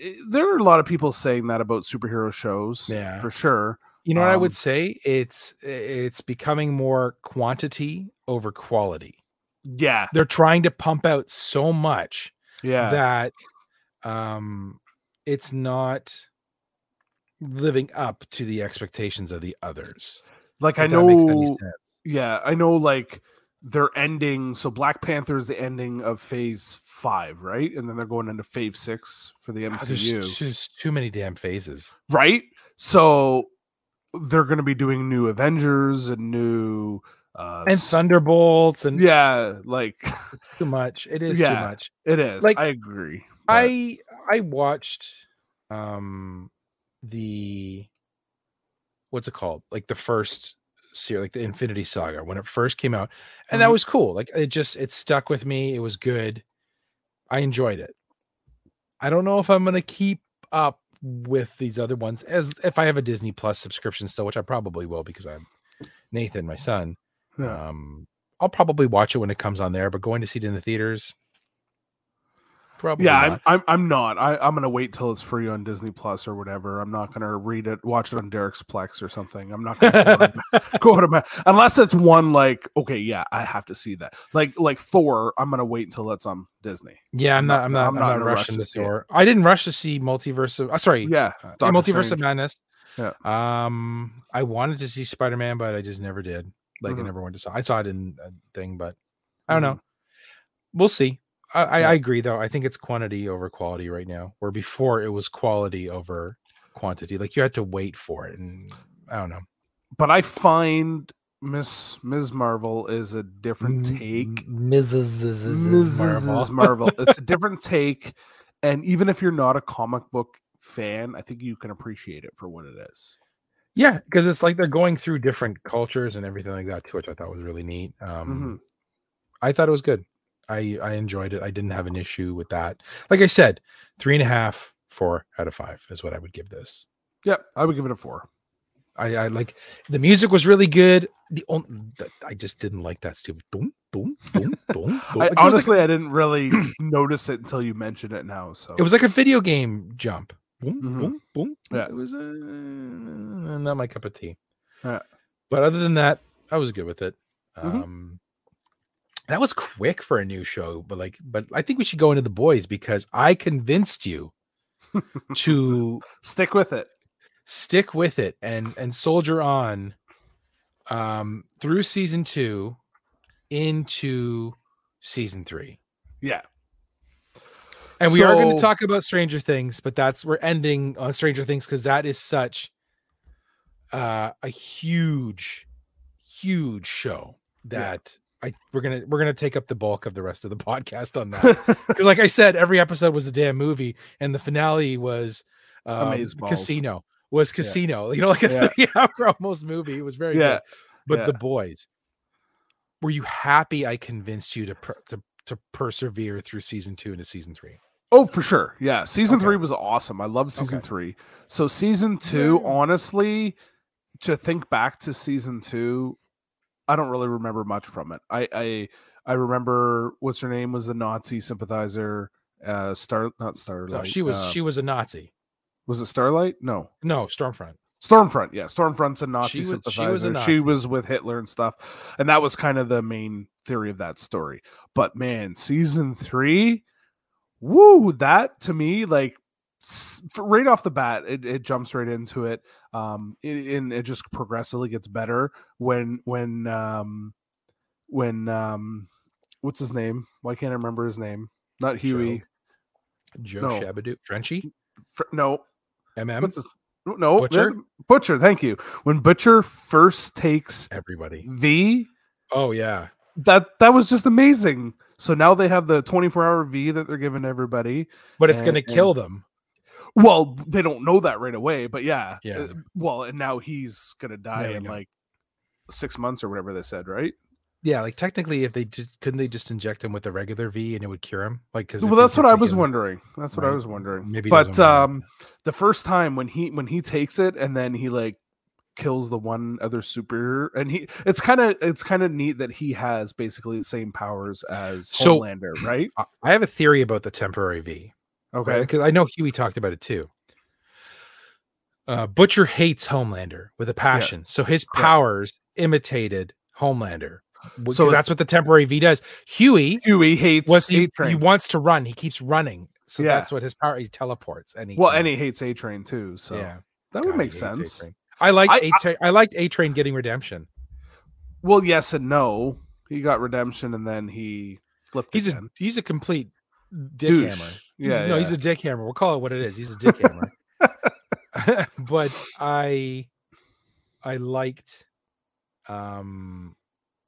Eh, There are a lot of people saying that about superhero shows, Yeah. for sure. you know what I Um, would say. It's it's becoming more quantity over quality. Yeah, They're trying to pump out so much yeah, that um it's not living up to the expectations of the others. like I if that makes any know. sense. Yeah, I know. Like they're ending. So Black Panther is the ending of Phase Five, right? And then they're going into Phase Six for the Ah, There's MCU. just too many damn phases. right? So they're going to be doing new Avengers and new uh And Thunderbolts and yeah, like it's too much. It is Yeah. too much. it is. Like, I agree. but- I I watched um the what's it called? Like the first series, like the Infinity Saga when it first came out. And that Mhm. was cool. Like it just it stuck with me. It was good. I enjoyed it. I don't know if I'm gonna keep up with these other ones as if I have a Disney Plus subscription still, which I probably will because I'm Nathan, my son. Yeah. Um I'll probably watch it when it comes on there, but going to see it in the theaters, probably yeah, not. I'm, I'm I'm not. I, I'm gonna wait till it's free on Disney Plus or whatever. I'm not gonna read it, watch it on Derek's Plex or something. I'm not gonna go go to ma- unless it's one like okay, yeah, I have to see that. Like like Thor, I'm gonna wait until it's on Disney. Yeah, I'm not. I'm not. I'm I'm not not, in rush rushing to see. Thor. I didn't rush to see Multiverse of. Uh, sorry, Yeah, uh, Multiverse Strange. of Madness. Yeah. Um, I wanted to see Spider Man, but I just never did. Like Mhm. I never went to saw. I saw it in a thing, but I don't Mhm. know. We'll see. I, Yeah. I agree, though. I think it's quantity over quality right now. Where before it was quality over quantity. Like you had to wait for it, and I don't know. but I find Miss Ms. Marvel is a different take. Mrs. Mrs. Marvel. It's a different take. And even if you're not a comic book fan, I think you can appreciate it for what it is. Yeah, because it's like they're going through different cultures and everything like that too, which I thought was really neat. Um, Mhm. I thought it was good. I I enjoyed it. I didn't have an issue with that. Like I said, three and a half, four out of five is what I would give this. Yep, I would give it a four. I, I like the music was really good. The only I just didn't like that stupid boom boom boom boom. I, it like- honestly, I didn't really notice it until you mentioned it now. So it was like a video game jump. Boom Mhm. boom boom. Yeah. it was uh, not my cup of tea. Yeah. But other than that, I was good with it. Mhm. Um, that was quick for a new show, but like, but I think we should go into the boys because I convinced you to stick with it. stick with it and and soldier on um through season two into season three Yeah. and we are going to talk about stranger things but that's we're ending on stranger things because that is such uh a huge huge show that i we're gonna we're gonna take up the bulk of the rest of the podcast on that because like i said every episode was a damn movie and the finale was um, casino was casino you know like a Yeah. three hour almost movie it was very Yeah. good but Yeah. the boys were you happy i convinced you to per- to, to persevere through season two into season three Oh, for sure. Yeah. Season Okay. three was awesome. I love season Okay. three. So season two, Yeah. honestly, to think back to season two, I don't really remember much from it. I I I remember what's her name was a Nazi sympathizer. Uh, Star not Starlight. no, she was uh, she was a nazi was it Starlight? No, no stormfront Stormfront. Yeah, Stormfront's a Nazi She was- she sympathizer. was a She was with Hitler and stuff, and that was kind of the main theory of that story. But man, season three, woo! That to me, like right off the bat, it, it jumps right into it. Um, it, and it just progressively gets better when when um when um what's his name? Why can't I remember his name? Not Huey. joe No. shabadoo frenchie Fr- no, mm what's his? No, Butcher? Butcher. Thank you. When Butcher first takes everybody V, oh yeah that that was just amazing. So now they have the 24 hour V that they're giving everybody. but it's And- gonna kill them Well, they don't know that right away, but yeah. Yeah. Uh, Well, and now he's gonna die Now we in know. like six months or whatever they said, right? yeah like technically if they did couldn't they just inject him with the regular v and it would cure him like because Well, that's what I was wondering. That's what I Right. was wondering. Maybe but doesn't um, the first time when he when he takes it and then he like kills the one other superior and he it's kind of it's kind of neat that he has basically the same powers as So- Homelander, right? I- i have a theory about the temporary v Okay. because I know Huey talked about it too. Uh, Butcher hates Homelander with a passion, so his Yeah. powers imitated Homelander. So that's what the temporary V does. Huey Huey hates was he, he wants to run. He keeps running, so Yeah. that's what his power. He teleports, and he well, and he hates A Train too. So yeah, that God, would make sense. A-Train. I liked I- A Train. I liked A Train getting redemption. Well, yes and no. He got redemption and then he flipped. He's a he's a complete dick douche. hammer. Yeah, no, yeah. he's a dick hammer. We'll call it what it is. He's a dick hammer. but I I liked um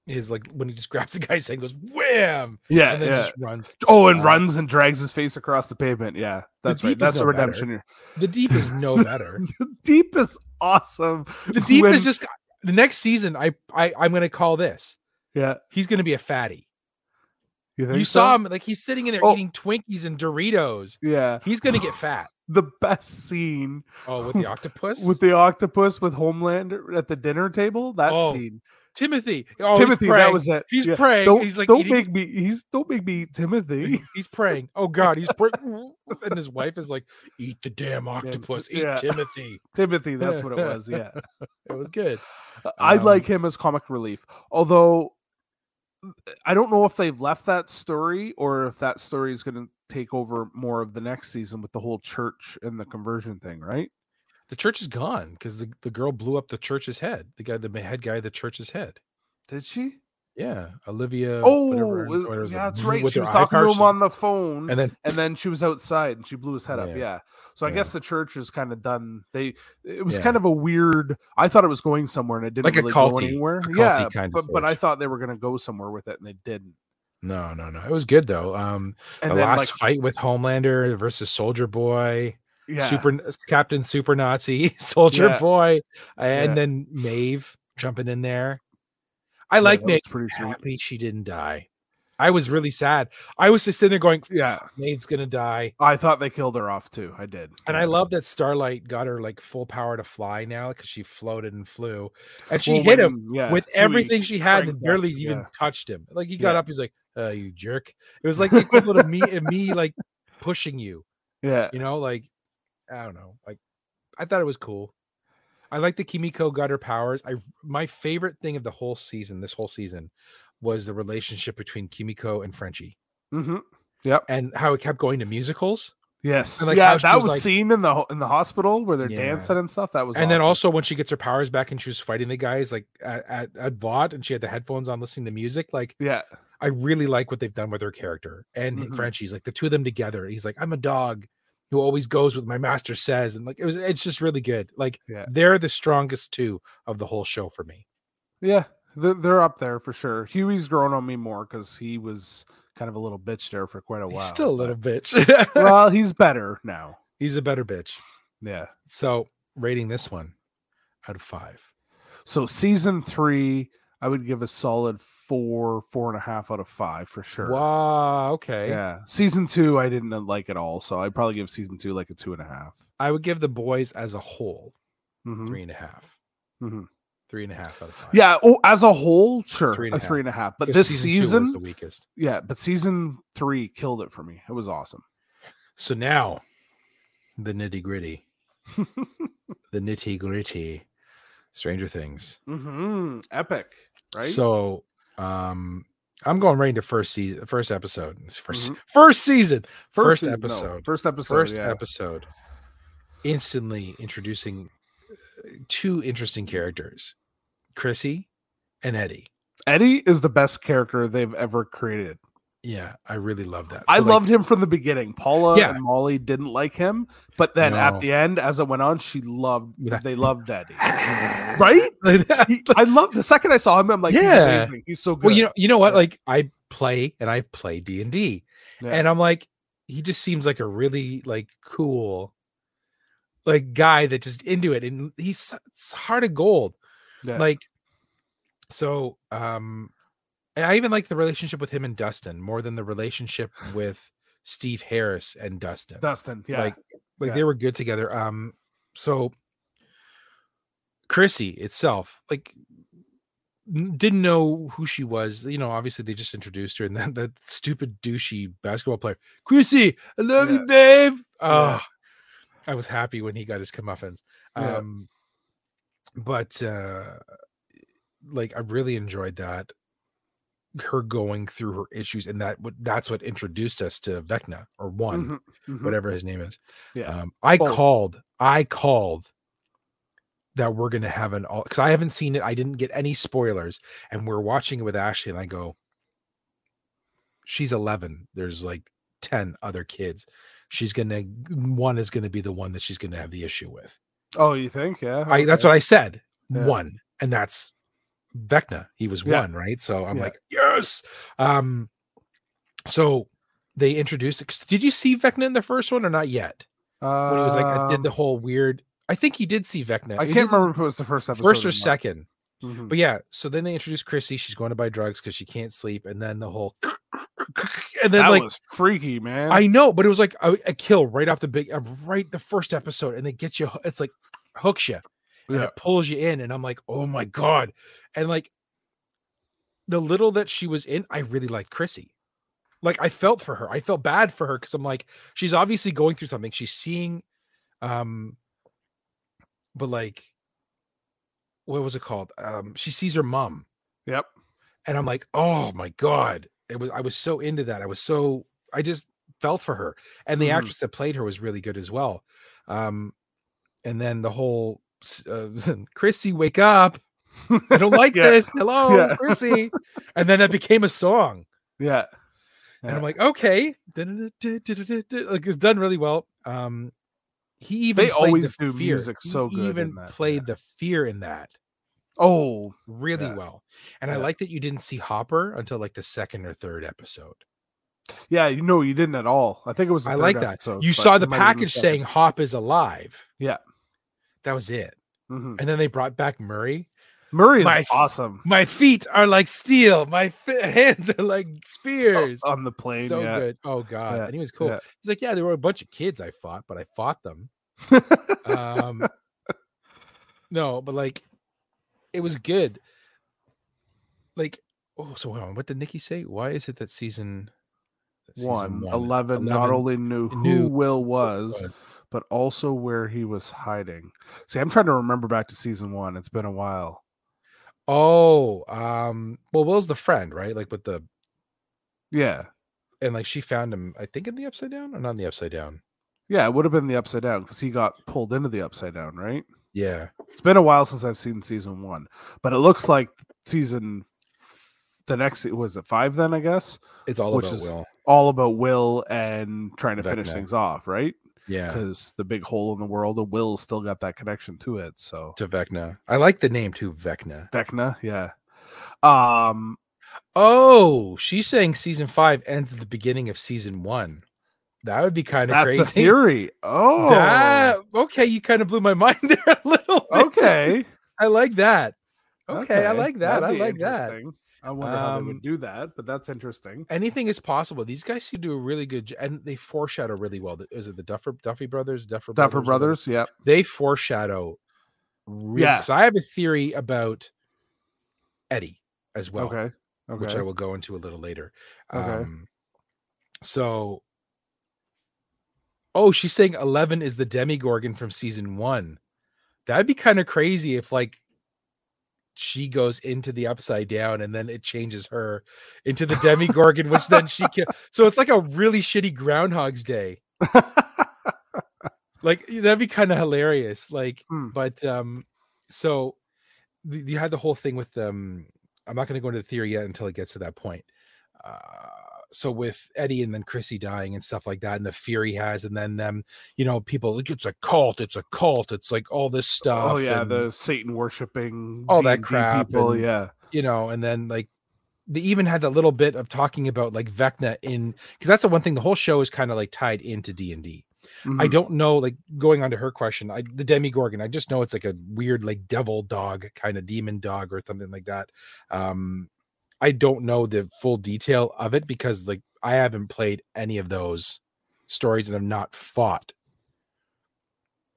his like when he just grabs the guy's head and goes wham yeah, and then yeah. just runs. oh, and runs and drags his face across the pavement. Yeah, that's right. That's the no better. redemption. The deep is no better. The deep is awesome. The deep When- is just the next season. I I I'm gonna call this. yeah. He's gonna be a fatty. You, You so? saw him like he's sitting in there Oh. eating Twinkies and Doritos. Yeah, He's gonna get fat. the best scene Oh, with the octopus. with the octopus with Homelander at the dinner table. That Oh, scene. Timothy. Oh, Timothy, he's that was it. He's Yeah. praying. Don't, he's like don't eating- make me. He's don't make me eat Timothy. He's praying. Oh God, he's praying. and his wife is like, "Eat the damn octopus. Eat yeah. Timothy." Timothy, that's what it was. Yeah. It was good. I Um, like him as comic relief. Although I don't know if they've left that story or if that story is going to take over more of the next season with the whole church and the conversion thing, right? The church is gone because the, the girl blew up the church's head. The guy, the head guy, the church's head. Did she? Yeah, Olivia. Oh, whatever, was- whatever yeah, that's right. She was talking to him on the phone, and then and then she was outside and she blew his head up. Yeah. Yeah. So I Yeah. guess the church is kind of done. They it was Yeah. kind of a weird. I thought it was going somewhere and it didn't Like a really go anywhere. culty yeah, kind of but but I thought they were going to go somewhere with it and they didn't. no, no, no. It was good though. Um, And the then last like fight with Homelander versus Soldier Boy, yeah, Super Captain Super Nazi, Soldier Yeah. Boy, and Yeah. then Maeve jumping in there. I yeah, like that Maeve. pretty sweet. Happy she didn't die. I was really sad. I was just sitting there going, Yeah, Maeve's gonna die. I thought they killed her off too. I did, And I love that Starlight got her like full power to fly now because she floated and flew. And she Well, hit him when- yeah, with everything she had cranked and up, barely even yeah. touched him. Like he got Yeah. up, he's like, uh, you jerk. It was like the equivalent of me of me like pushing you, Yeah, you know, like I don't know. Like I thought it was cool. I like the Kimiko got her powers. I my favorite thing of the whole season, this whole season, was the relationship between Kimiko and Frenchie hmm and how it kept going to musicals. yes, And, like, yeah. That was, was like- seen in the in the hospital where they're Yeah. dancing and stuff. That was and then also when she gets her powers back and she was fighting the guys like at, at, at Vought and she had the headphones on listening to music, like yeah, I really like what they've done with her character and Mhm. Frenchie's like the two of them together. He's like, I'm a dog who always goes with my master says, and like it was it's just really good. Like Yeah. they're the strongest two of the whole show for me. yeah. They're, up there for sure. Huey's grown on me more because he was kind of a little bitch there for quite a while. He's still a little bitch. well, he's better now. He's a better bitch. Yeah. So rating this one out of five. So season three, I would give a solid four, four and a half out of five for sure. Wow. Okay. Yeah. Season two, I didn't like at all. So I'd probably give season two like a two and a half. I would give the boys as a whole Mhm, three and a half. mhm. Three and a half out of five. Yeah. Oh, as a whole, sure, Three and a a half. three and a half. But this season season, was the weakest. yeah, but season three killed it for me. It was awesome. So now the nitty gritty, the nitty gritty, Stranger Things. hmm Epic, right? So um I'm going right into first season, first episode. It's 1st Mhm. first season, first, season- no, episode, first episode, first yeah. episode. Instantly introducing uh, two interesting characters, Chrissy and Eddie. Eddie is the best character they've ever created. Yeah, I really love that. I like, loved him from the beginning. Paula Yeah. and Molly didn't like him, but then No. at the end, as it went on, she loved. Yeah. They loved Daddy, right? He- I love the second I saw him. I'm like, Yeah. he's amazing. He's so good. Well, you know, you know what? Like I play and I play D and D, and I'm like, he just seems like a really like cool, like guy that just into it, and he's it's heart of gold. Yeah. Like, so, um, and I even like the relationship with him and Dustin more than the relationship with Steve Harris and Dustin. Dustin, yeah, Like, like Yeah. they were good together. Um, so Chrissy itself, like, didn't know who she was. You know, obviously they just introduced her, and then that stupid douchey basketball player, Chrissy, I love you, babe. Oh, Yeah. I was happy when he got his comeuppance. Yeah. Um, but uh, like, I really enjoyed that. Her going through her issues, and that what that's what introduced us to Vecna or one Mhm, mhm. whatever his name is. Yeah. Um, I Both. called. I called that we're gonna have an all because I haven't seen it. I didn't get any spoilers, and we're watching it with Ashley, and I go, "She's 11. There's like 10 other kids. She's gonna one is gonna be the one that she's gonna have the issue with. Oh, you think? Yeah, I that's what I said. Yeah. One, and that's Vecna. He was Yeah. one, right? So I'm Yeah. like, yes. Um, so they introduced. Did you see Vecna in the first one or not yet? when he was like, I did the Um, whole weird. I think he did see Vecna. I can't remember if it was the first episode. first or not. second. Mhm. But yeah, so then they introduced Chrissy. She's going to buy drugs because she can't sleep, and then the whole, and then that like was freaky, man. I know, but it was like a, a kill right off the big, uh, right the first episode, and they get you. It's like hooks you, and yeah. it pulls you in, and I'm like, oh my god, and like the little that she was in, I really liked Chrissy. Like I felt for her. I felt bad for her because I'm like, she's obviously going through something. She's seeing, um, but like, what was it called? Um, she sees her mom, Yep. and I'm like, oh my god, it was. I was so into that. I was so. I just felt for her, and the Mhm. actress that played her was really good as well. Um, and then the whole uh, Chrissy, wake up. I don't like Yeah. this. Hello, Yeah. Chrissy. And then it became a song. Yeah. And I'm like, okay. Like it's done really well. Um he even They always the do fear. music He so good in even played the fear in that Oh, really well. And I like that you didn't see Hopper until like the second or third episode. yeah. You know, you didn't at all. I think it was. The I third like that. episode, you saw the might have been package saying Hop is alive. Yeah. That was it. Mhm. And then they brought back Murray. Murray is My awesome My feet are like steel. My fi- hands are like spears. on the plane. so yeah. good. Oh god. Yeah, And he was cool. yeah. He's like, yeah, there were a bunch of kids I fought, but I fought them. Um no, but like it was good. Like, oh, so hold on. What did Nikki say? Why is it that season, that season one, 11, not only knew who knew Will was, was. But also where he was hiding. See, I'm trying to remember back to season one. It's been a while. Oh, um, well, Will's the friend, right? Like with the Yeah. and like she found him, I think in the upside down or not in the upside down. Yeah, it would have been the upside down because he got pulled into the upside down, right? Yeah. It's been a while since I've seen season one, but it looks like season the next was it five then, I guess? It's all Which about is- Will. All about Will and trying to finish things off, right? Yeah. Because the big hole in the world of Will still got that connection to it. So To Vecna. I like the name too, Vecna. Vecna, yeah. Um, Oh, she's saying season five ends at the beginning of season one. That would be kind of that's crazy. the theory. Oh, That okay, you kind of blew my mind there a little bit. okay. I like that. Okay, I like that. I like that. I wonder how they Um, would do that, but that's interesting. Anything is possible. These guys seem to do a really good and they foreshadow really well. Is it the Duffer Duffy brothers? Duffer Duffer whatever? Brothers, yeah. They foreshadow really Yeah. because I have a theory about Eddie as well. okay. Okay. which I will go into a little later. Okay. Um, so, oh, she's saying Eleven is the Demogorgon from season one. That'd be kind of crazy if like she goes into the upside down and then it changes her into the Demogorgon, which then she can. So it's like a really shitty Groundhog's Day. Like that'd be kind of hilarious. Like, Hmm. but um, so th- you had the whole thing with um. I'm not going to go into the theory yet until it gets to that point. Uh, so with Eddie and then Chrissy dying and stuff like that, and the fear he has, and then them, you know, people like it's a cult, it's a cult, it's like all this stuff. oh yeah, the Satan worshiping all that D&D crap People, and- yeah. you know, and then like they even had that little bit of talking about like Vecna in because that's the one thing the whole show is kind of like tied into D and D. I Mhm. don't know, like going on to her question, I the Demogorgon, I just know it's like a weird, like devil dog kind of demon dog or something like that. Um, I don't know the full detail of it because like I haven't played any of those stories and have not fought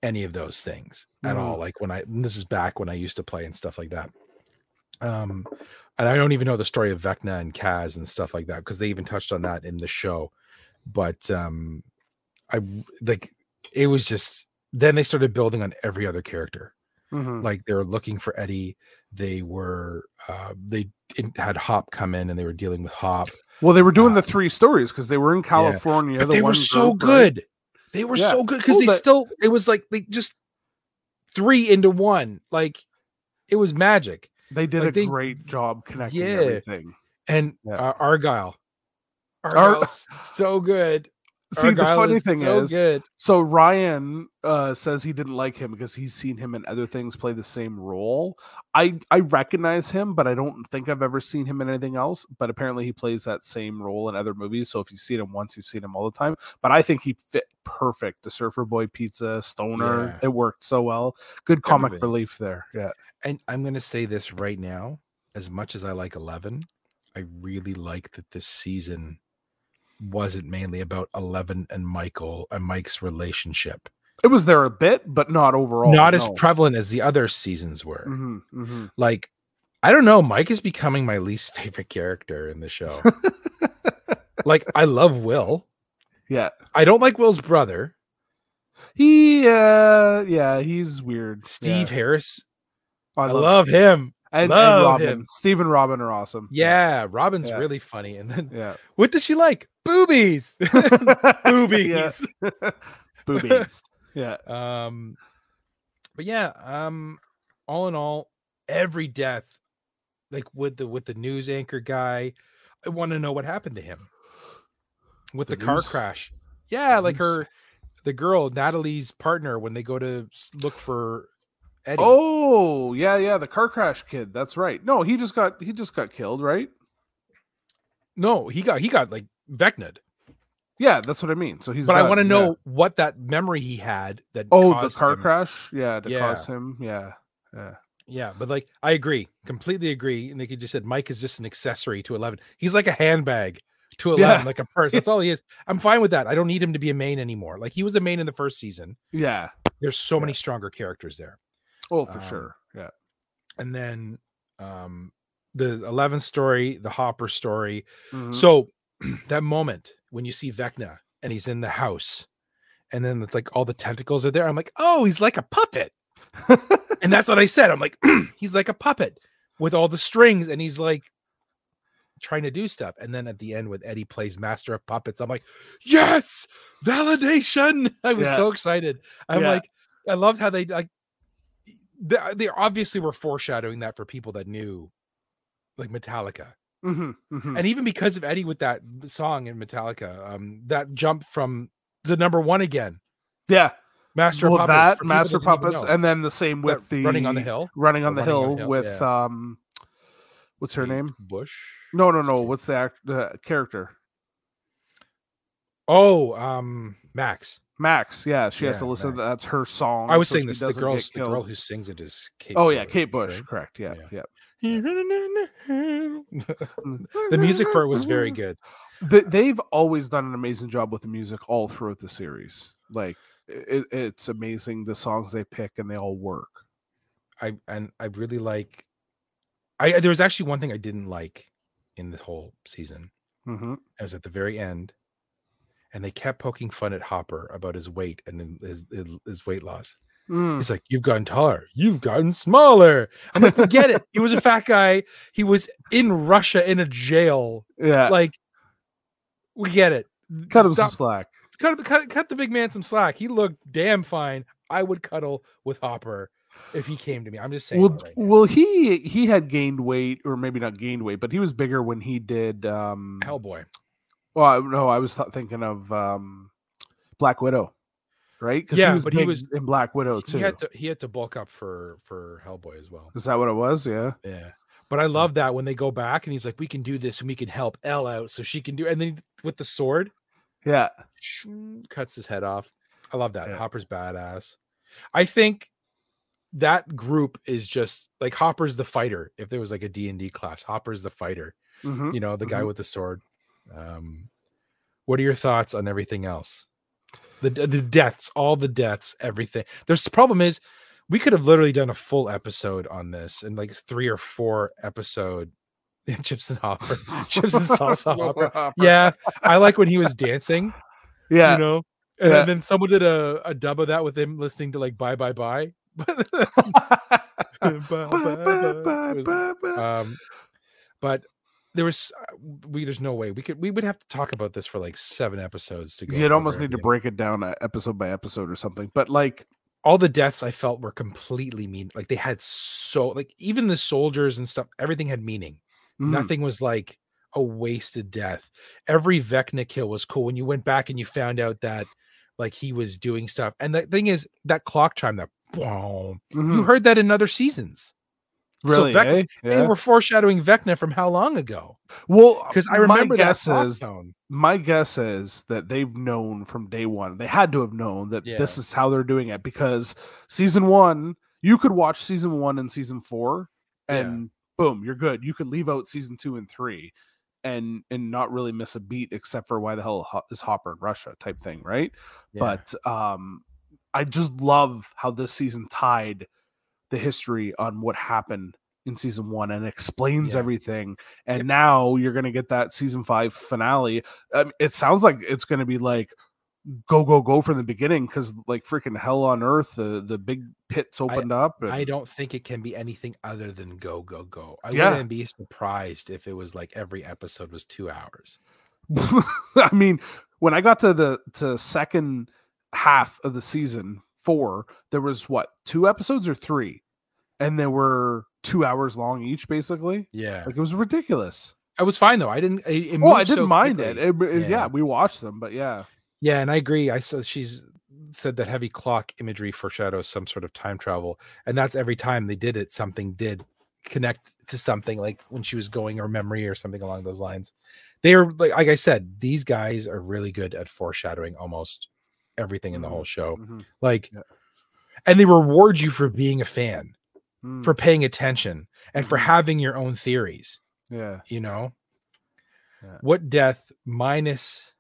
any of those things at all. Like when I this is back when I used to play and stuff like that. Um, and I don't even know the story of Vecna and Kas and stuff like that because they even touched on that in the show. But um, I like it was just then they started building on every other character. Mhm. Like they were looking for Eddie. They were uh, they had Hop come in and they were dealing with Hop. Well, they were doing uh, the three stories because they were in California. but the they were so group, right? good. They were Yeah. so good because they that- still it was like they just three into one. Like it was magic. They did Like, a they- great job connecting Yeah. everything. And Yeah. uh, Argyle, Argyle's so good. See, the funny is thing so is, good. so Ryan uh, says he didn't like him because he's seen him in other things play the same role. I I recognize him, but I don't think I've ever seen him in anything else. But apparently, he plays that same role in other movies. So if you've seen him once, you've seen him all the time. But I think he fit perfect. The Surfer Boy Pizza, Stoner, Yeah. it worked so well. Good comic Everything. relief there. Yeah. And I'm going to say this right now as much as I like 11, I really like that this season wasn't mainly about 11 and Michael and Mike's relationship. It was there a bit, but not overall. Not as prevalent as the other seasons were. Mhm, mhm. Like, I don't know. Mike is becoming my least favorite character in the show. like, I love Will. Yeah. I don't like Will's brother, He, uh, yeah, he's weird. Steve Yeah. Harris. Oh, I, love, Steve. him. And, and Robin. him. Steve and Robin are awesome. Yeah, Robin's Yeah. really funny. And then, Yeah. what does she like? Boobies. Yeah. Boobies. Boobies. Yeah. um but yeah um all in all every death, like with the with the news anchor guy, I want to know what happened to him with the, The car crash. Yeah, like news- her, the girl Natalie's partner when they go to look for Eddie. Oh, yeah, yeah, the car crash kid. That's right. No, he just got he just got killed, right? no, he got he got like Vecna'd. Yeah, that's what I mean. So he's But I want to yeah. know what that memory he had that. Oh, the car him- crash? Yeah, to Yeah. cause him. Yeah. Yeah. Yeah, but like I agree, completely agree. And they could just said Mike is just an accessory to Eleven. He's like a handbag to Eleven, Yeah. like a purse. That's all he is. I'm fine with that. I don't need him to be a main anymore. Like he was a main in the first season. Yeah. There's so Yeah. many stronger characters there. Oh, for Um, sure. Yeah. And then um the Eleven story, the Hopper story. Mhm. So that moment when you see Vecna and he's in the house, and then it's like all the tentacles are there. I'm like, oh, he's like a puppet. And that's what I said. I'm like, he's like a puppet with all the strings, and he's like trying to do stuff. And then at the end, when Eddie plays Master of Puppets, I'm like, yes, validation. I was Yeah. so excited. I'm Yeah. like, I loved how they like they, they obviously were foreshadowing that for people that knew like Metallica. Mhm, mhm. And even because of Eddie with that song in Metallica, um, that jump from the number one again, yeah. Master well, Puppets. that Master that Puppets, and then the same That with the running on the hill. running on the Running on hill the Hill, with yeah. um, what's her Kate name? Bush. No, no, no. What's the act the character? Oh, um, Max. Max. Yeah, she has to listen. Max. To, that's her song. I was so saying this. The girls, the girl who sings it is Kate. Oh yeah, Bush, Kate Bush. right? Correct. Yeah, Yeah. yeah. the music for it was very good. Th- they've always done an amazing job with the music all throughout the series. Like it, it's amazing the songs they pick and they all work. I and I really like. I there was actually one thing I didn't like in the whole season. Mm-hmm. It was at the very end, and they kept poking fun at Hopper about his weight and his his, weight loss. Mm. He's like, "You've gotten taller. You've gotten smaller." I'm like, "We get it. He was a fat guy. He was in Russia in a jail. Yeah, Like, we get it. cut him Stop- some slack. cut, cut cut the big man some slack. He looked damn fine. I would cuddle with Hopper if he came to me. I'm just saying. Well, right well, he he had gained weight, or maybe not gained weight, but he was bigger when he did. um Hellboy. Well, I- no, I was th- thinking of um Black Widow, right? Yeah, but he was- in Black Widow too. He had to he had to bulk up for for Hellboy as well. Is that what it was? Yeah. Yeah. But I love that when they go back and he's like, "We can do this and we can help El out, so she can do." And then with the sword, Yeah. cuts his head off. I love that. Yeah. Hopper's badass. I think that group is just like Hopper's the fighter. If there was like a D and D class, Hopper's the fighter. Mhm. You know, the guy Mhm. with the sword. Um, what are your thoughts on everything else? The the deaths, all the deaths, everything. There's the problem is we could have literally done a full episode on this and like three or four episode chips and hopper, chips and salsa hopper. Yeah, I like when he was dancing. Yeah. you know, and Yeah. then someone did a, a dub of that with him listening to like bye bye bye. Um, but there was uh, we there's no way we could we would have to talk about this for like seven episodes to go. You'd almost need to everything. break it down uh, episode by episode or something. But like, all the deaths I felt were completely mean. Like they had so like even the soldiers and stuff, everything had meaning. mm, Nothing was like a wasted death. Every Vecna kill was cool. When you went back and you found out that like he was doing stuff. And the thing is that clock chime that boom, you mhm, heard that in other seasons. So really, Vec- eh? They were foreshadowing Vecna from how long ago? well, Because I remember that guess clock is tone. my guess is that they've known from day one. They had to have known that this is how they're doing it because season one, you could watch season one and season four, Yeah. and boom, you're good. You could leave out season two and three, and and not really miss a beat except for why the hell is Hopper in Russia type thing, right? Yeah. But um, I just love how this season tied the history on what happened in season one and explains Yeah. everything. And Yep. now you're gonna get that season five finale. Um, it sounds like it's gonna be like go go go from the beginning because like freaking hell on earth, the the big pits opened up. and- I don't think it can be anything other than go, go, go. I Yeah. wouldn't be surprised if it was like every episode was two hours. I mean, when I got to the to second half of the season four, there was what two episodes or three, and they were two hours long each, basically. Yeah, Like it was ridiculous. I was fine though. I didn't. It, it Oh, I didn't so mind it. It- it- yeah. Yeah. we watched them, but yeah, Yeah, and I agree. I said she's said that heavy clock imagery foreshadows some sort of time travel, and that's every time they did it, something did connect to something like when she was going or memory or something along those lines. They are like, like I said, these guys are really good at foreshadowing almost everything in the whole show. Mhm. Like, Yeah. and they reward you for being a fan, Mm, for paying attention, and for Mhm. having your own theories. yeah. You know, Yeah. what death minus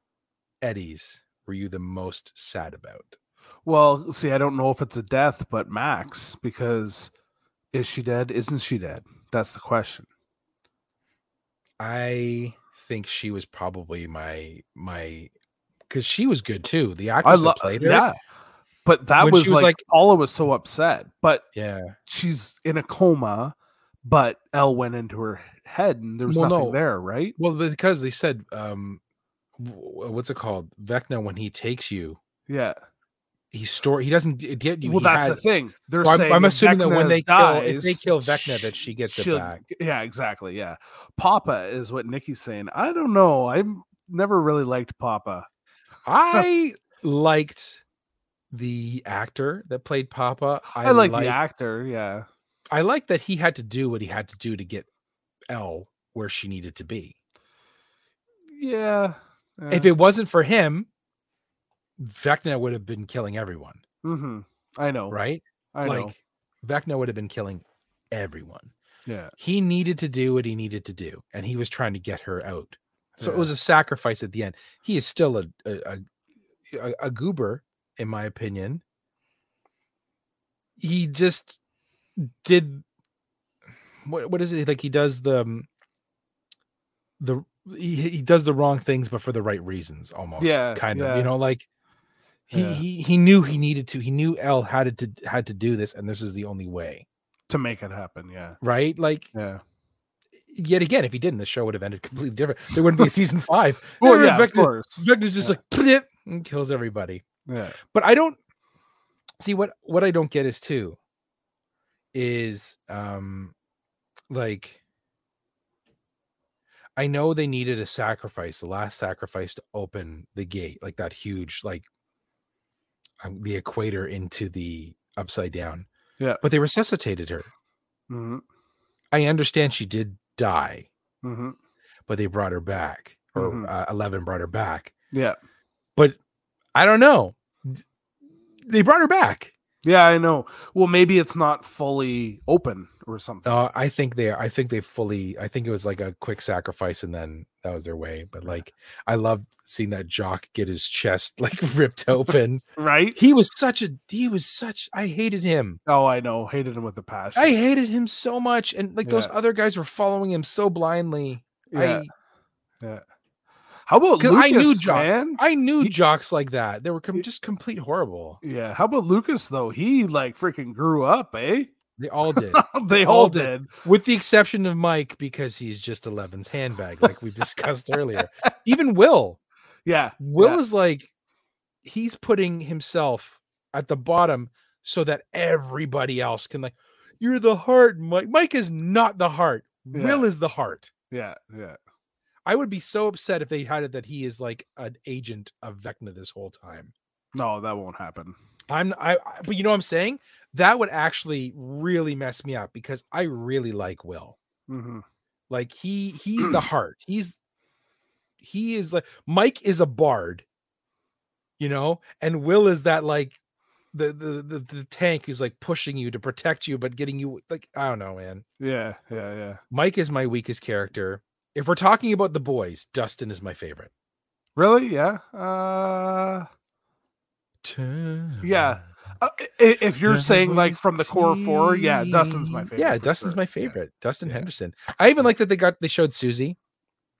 Eddie's were you the most sad about? Well, see, I don't know if it's a death, but Max, because is she dead? Isn't she dead? That's the question. I think she was probably my my because she was good too. The I actress love, that played her, yeah, but that was, she was like, like- Paula was so upset, but yeah. she's in a coma, but El went into her head and there was Well, nothing no. there, right? Well, because they said, um, what's it called? Vecna when he takes you, Yeah. he store he doesn't get you. well, that's has- the thing. They're I'm- saying I'm assuming that when Vecna they kill- if they kill Vecna, that she gets it back. Yeah, exactly. Yeah, Papa is what Nikki's saying. I don't know. I never really liked Papa. I liked the actor that played Papa. I, like liked- the actor. Yeah. I like that he had to do what he had to do to get El where she needed to be. Yeah. If it wasn't for him, Vecna would have been killing everyone, hmm I know. right? I like know. Vecna would have been killing everyone. Yeah. He needed to do what he needed to do, and he was trying to get her out. So it was a sacrifice at the end. He is still a, a, a, a goober, in my opinion. He just did what what is it like he does the um, the he, he does the wrong things but for the right reasons almost Yeah, kind of yeah. you know like he, Yeah. he he knew he needed to he knew El had to had to do this and this is the only way To make it happen. Yeah. right like Yeah. yet again if he didn't the show would have ended completely different there wouldn't be a season five Well, yeah, of course. Vecna's just Yeah. like and kills everybody Yeah. but I don't see what what I don't get is too is um like I know they needed a sacrifice, the last sacrifice to open the gate, like that huge like um, the equator into the upside down. Yeah. But they resuscitated her. hmm I understand she did die, hmm but they brought her back or Mhm. uh, 11 brought her back. Yeah. But I don't know. They brought her back. Yeah, I know. Well, maybe it's not fully open or something. Uh, I think they I think they fully I think it was like a quick sacrifice and then that was their way. But like I loved seeing that jock get his chest like ripped open. right? he was such a he was such I hated him. Oh, I know. Hated him with a passion. I hated him so much. And like those other guys were following him so blindly. yeah. I yeah. How about Lucas, I knew Jock. man? I knew He- jocks like that. They were com- just complete horrible. Yeah. How about Lucas though? He like freaking grew up, eh? They all did. they All all did. did. with the exception of Mike because he's just 11's handbag like we discussed earlier. Even Will. Yeah. Will yeah. is like he's putting himself at the bottom so that everybody else can like you're the heart Mike. Mike is not the heart. Will is the heart. Yeah. Yeah. I would be so upset if they had it that he is like an agent of Vecna this whole time. No, that won't happen. I'm I, I but you know what I'm saying? That would actually really mess me up because I really like Will. hmm Like he he's the heart. He's he is like Mike is a bard, you know, and Will is that like the the the, the tank who's like pushing you to protect you, but getting you like I don't know, man. Yeah. Yeah. Yeah. Mike is my weakest character. If we're talking about the boys, Dustin is my favorite. Really? Yeah. Uh, Yeah. uh, if you're saying like from the core four, yeah, Dustin's my favorite. Yeah, Dustin's sure. my Yeah. favorite. Dustin Yeah. Henderson. I even like that they got they showed Susie.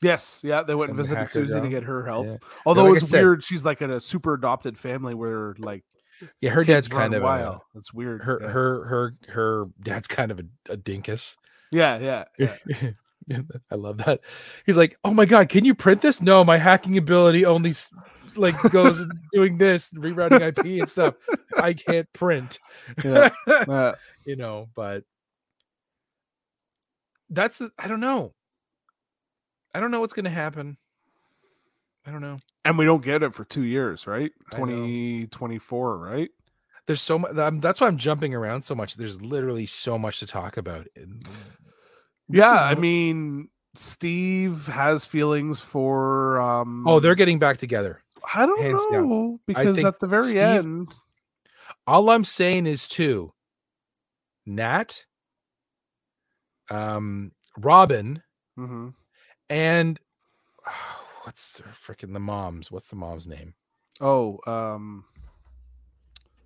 Yes, yeah, they went and visited Susie to get her help. Yeah. Although like it's weird, she's like in a super adopted family where like Yeah, her dad's kind of a, wild. It's weird. her yeah. her her her dad's kind of a, a dinkus. yeah, yeah, yeah. I love that. He's like, "Oh my god, can you print this?" No, my hacking ability only like goes doing this, rerouting IP and stuff. I can't print. Yeah. Uh, you know, but that's I don't know. I don't know what's going to happen. I don't know. And we don't get it for two years, right? I know. 2024, right? There's so much. That's why I'm jumping around so much. There's literally so much to talk about. this yeah, I mean, Steve has feelings for. um Oh, they're getting back together. I don't hands down. know because at the very Steve- end, All I'm saying is two. Nat, um, Robin, Mhm. and what's freaking the mom's? What's the mom's name? oh, um,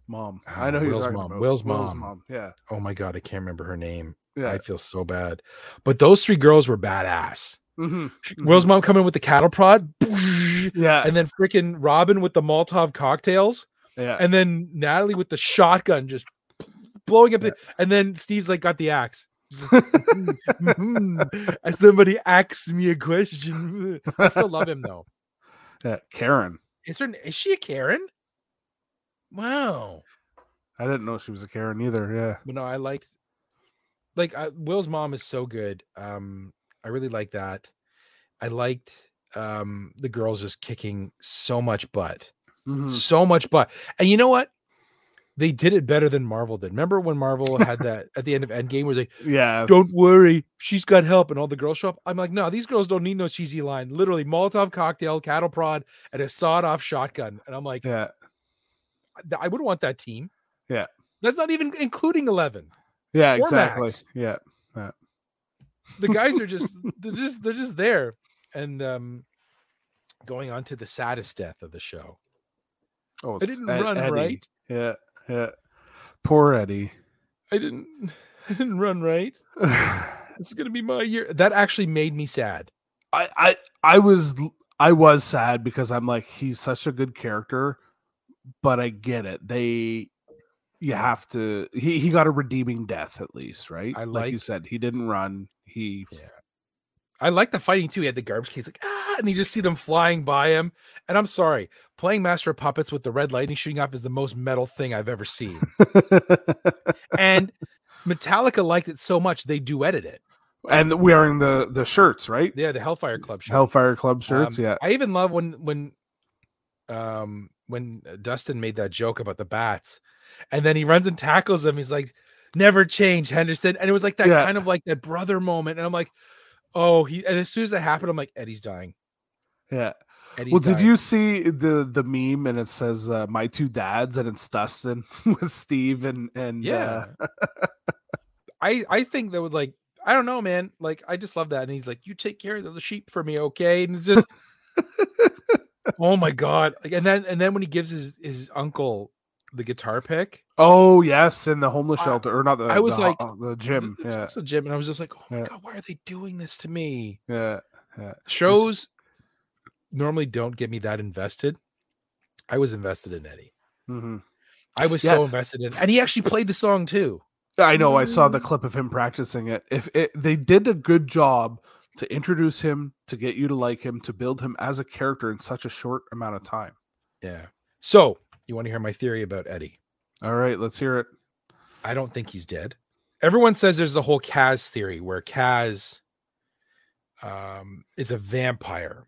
mom. I Oh, know who you're Will's talking mom. about. Will's mom. Yeah, Oh my god, I can't remember her name. Yeah. I feel so bad. But those three girls were badass. Mhm, Will's mom coming with the cattle prod, Yeah, and then freaking Robin with the Molotov cocktails, yeah. and then Natalie with the shotgun just blowing up. Yeah. the- And then Steve's like got the axe. "Mhm, As somebody asks me a question. I still love him though. yeah. Karen. Is her is she a Karen? Wow. I didn't know she was a Karen either. Yeah. But no, I liked like I, Will's mom is so good. Um, I really like that. I liked um the girls just kicking so much butt, Mhm. so much butt. And you know what? They did it better than Marvel did. Remember when Marvel had that at the end of Endgame was like, Yeah. "Don't worry, she's got help," and all the girls show up. I'm like, no, these girls don't need no cheesy line. Literally, Molotov cocktail, cattle prod, and a sawed-off shotgun. And I'm like, Yeah. I would want that team. Yeah. That's not even including Eleven. Yeah. Exactly. Max. Yeah. the guys are just they're just they're just there and um going on to the saddest death of the show Oh, i didn't Ed- run Eddie. right Yeah. Yeah. Poor Eddie. i didn't i didn't run right it's gonna be my year that actually made me sad I, I I was I was sad because I'm like he's such a good character, but I get it. They you have to he he got a redeeming death at least, right? I like you said, he didn't run. He Yeah. i like the fighting too he had the garbage case like ah and you just see them flying by him and i'm sorry playing master of puppets with the red lightning shooting off is the most metal thing i've ever seen and metallica liked it so much they duetted it and wearing the the shirts, right? yeah the hellfire club shirt. Hellfire Club shirts, Um, yeah. I even love when when um when Dustin made that joke about the bats, and then he runs and tackles him. He's like, "Never change, Henderson," and it was like that Yeah. kind of like that brother moment. And I'm like, "Oh, he." And as soon as that happened, I'm like, "Eddie's dying." Yeah. Eddie's Well, did you see the the meme and it says uh, my two dads and it's Dustin with Steve and and Yeah. uh, I I think that was like I don't know, man. Like I just love that. And he's like, "You take care of the sheep for me, okay?" And it's just, oh my god! Like, and then and then when he gives his his uncle the guitar pick, oh yes, in the homeless I- shelter or not the I was the like, uh, the gym. the- Yeah. the gym, and I was just like, "Oh my Yeah. god, why are they doing this to me?" Yeah. Yeah. Shows normally don't get me that invested. I was invested in Eddie. hmm I was Yeah. so invested in, and he actually played the song too. I know. I saw the clip of him practicing it. If it, they did a good job to introduce him, to get you to like him, to build him as a character in such a short amount of time. Yeah. So you want to hear my theory about Eddie? All right, let's hear it. I don't think he's dead. Everyone says there's the whole Kas theory where Kas um, is a vampire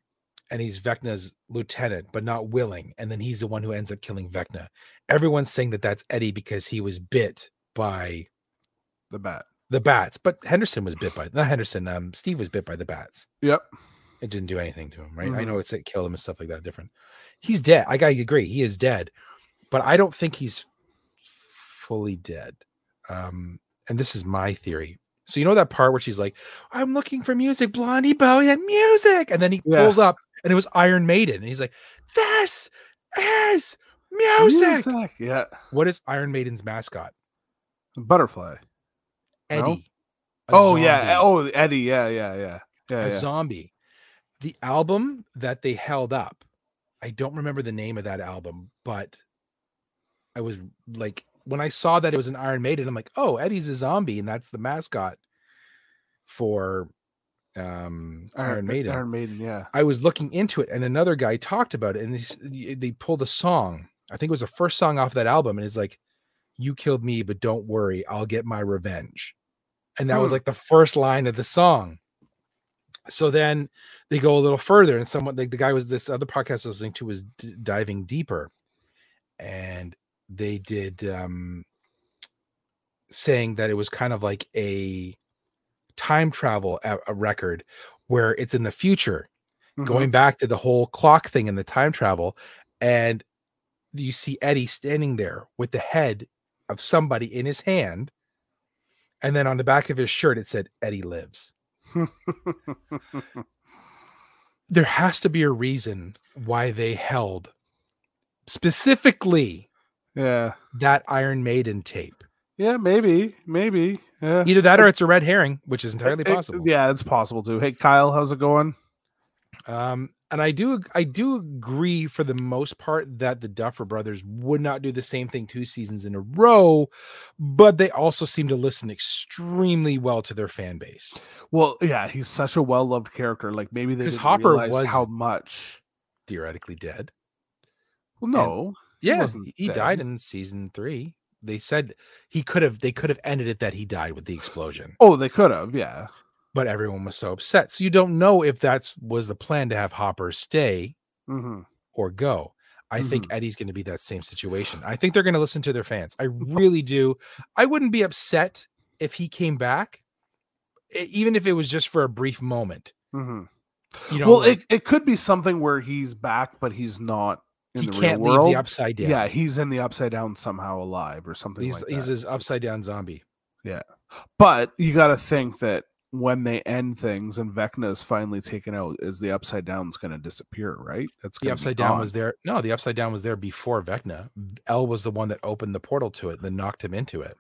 and he's Vecna's lieutenant, but not willing. And then he's the one who ends up killing Vecna. Everyone's saying that that's Eddie because he was bit by The bat. the bats, but Henderson was bit by not Henderson. Um, Steve was bit by the bats. Yep. It didn't do anything to him, right? I Mhm. know it's it killed him and stuff like that. Different. He's dead. I gotta agree. He is dead, but I don't think he's fully dead. Um, and this is my theory. So you know that part where she's like, "I'm looking for music, Blondie Bowie, and music," and then he Yeah. pulls up, and it was Iron Maiden, and he's like, "This is music." Music, Yeah. What is Iron Maiden's mascot? Butterfly. Eddie. a Oh yeah. Oh Eddie. Yeah. Yeah. Yeah. Yeah. a yeah. zombie. The album that they held up, I don't remember the name of that album, but I was like, when I saw that it was an Iron Maiden, I'm like, oh, Eddie's a zombie, and that's the mascot for um, Iron, Maiden. Iron Maiden. Yeah. I was looking into it, and another guy talked about it, and they, they pulled a song. I think it was the first song off that album, and it's like, "You killed me, but don't worry, I'll get my revenge." and that was Hmm. like the first line of the song. So then they go a little further, and someone like the guy was this other podcast I was listening to was d- diving deeper, and they did um saying that it was kind of like a time travel a, a record where it's in the future Mhm. going back to the whole clock thing and the time travel and you see eddie standing there with the head of somebody in his hand and then on the back of his shirt it said eddie lives there has to be a reason why they held specifically yeah. that iron maiden tape Yeah, maybe. Maybe. Yeah. either that or it's a red herring which is entirely It- possible yeah, it's possible too. Hey Kyle, how's it going? Um, and I do I do agree for the most part that the Duffer brothers would not do the same thing two seasons in a row, but they also seem to listen extremely well to their fan base. Well, yeah, he's such a well loved character. Like maybe they didn't Hopper was- how much. Theoretically dead. Well, no. Yeah, he, he died in season three. They said he could have they could have ended it that he died with the explosion, Oh, they could have. Yeah. but everyone was so upset. So you don't know if that's was the plan to have Hopper stay hmm or go. I think Eddie's going to be that same situation. I think they're going to listen to their fans. I really do. I wouldn't be upset if he came back, even if it was just for a brief moment. hmm You know, well, like, it, it could be something where he's back, but he's not in he the can't real leave world. the upside down. Yeah, he's in the upside down somehow alive or something he's like he's his upside down zombie. Yeah, but you got to think that when they end things and Vecna is finally taken out, is the upside down's going to disappear, right? That's The upside down gone. was there. No, the upside down was there before Vecna. El was the one that opened the portal to it, then knocked him into it.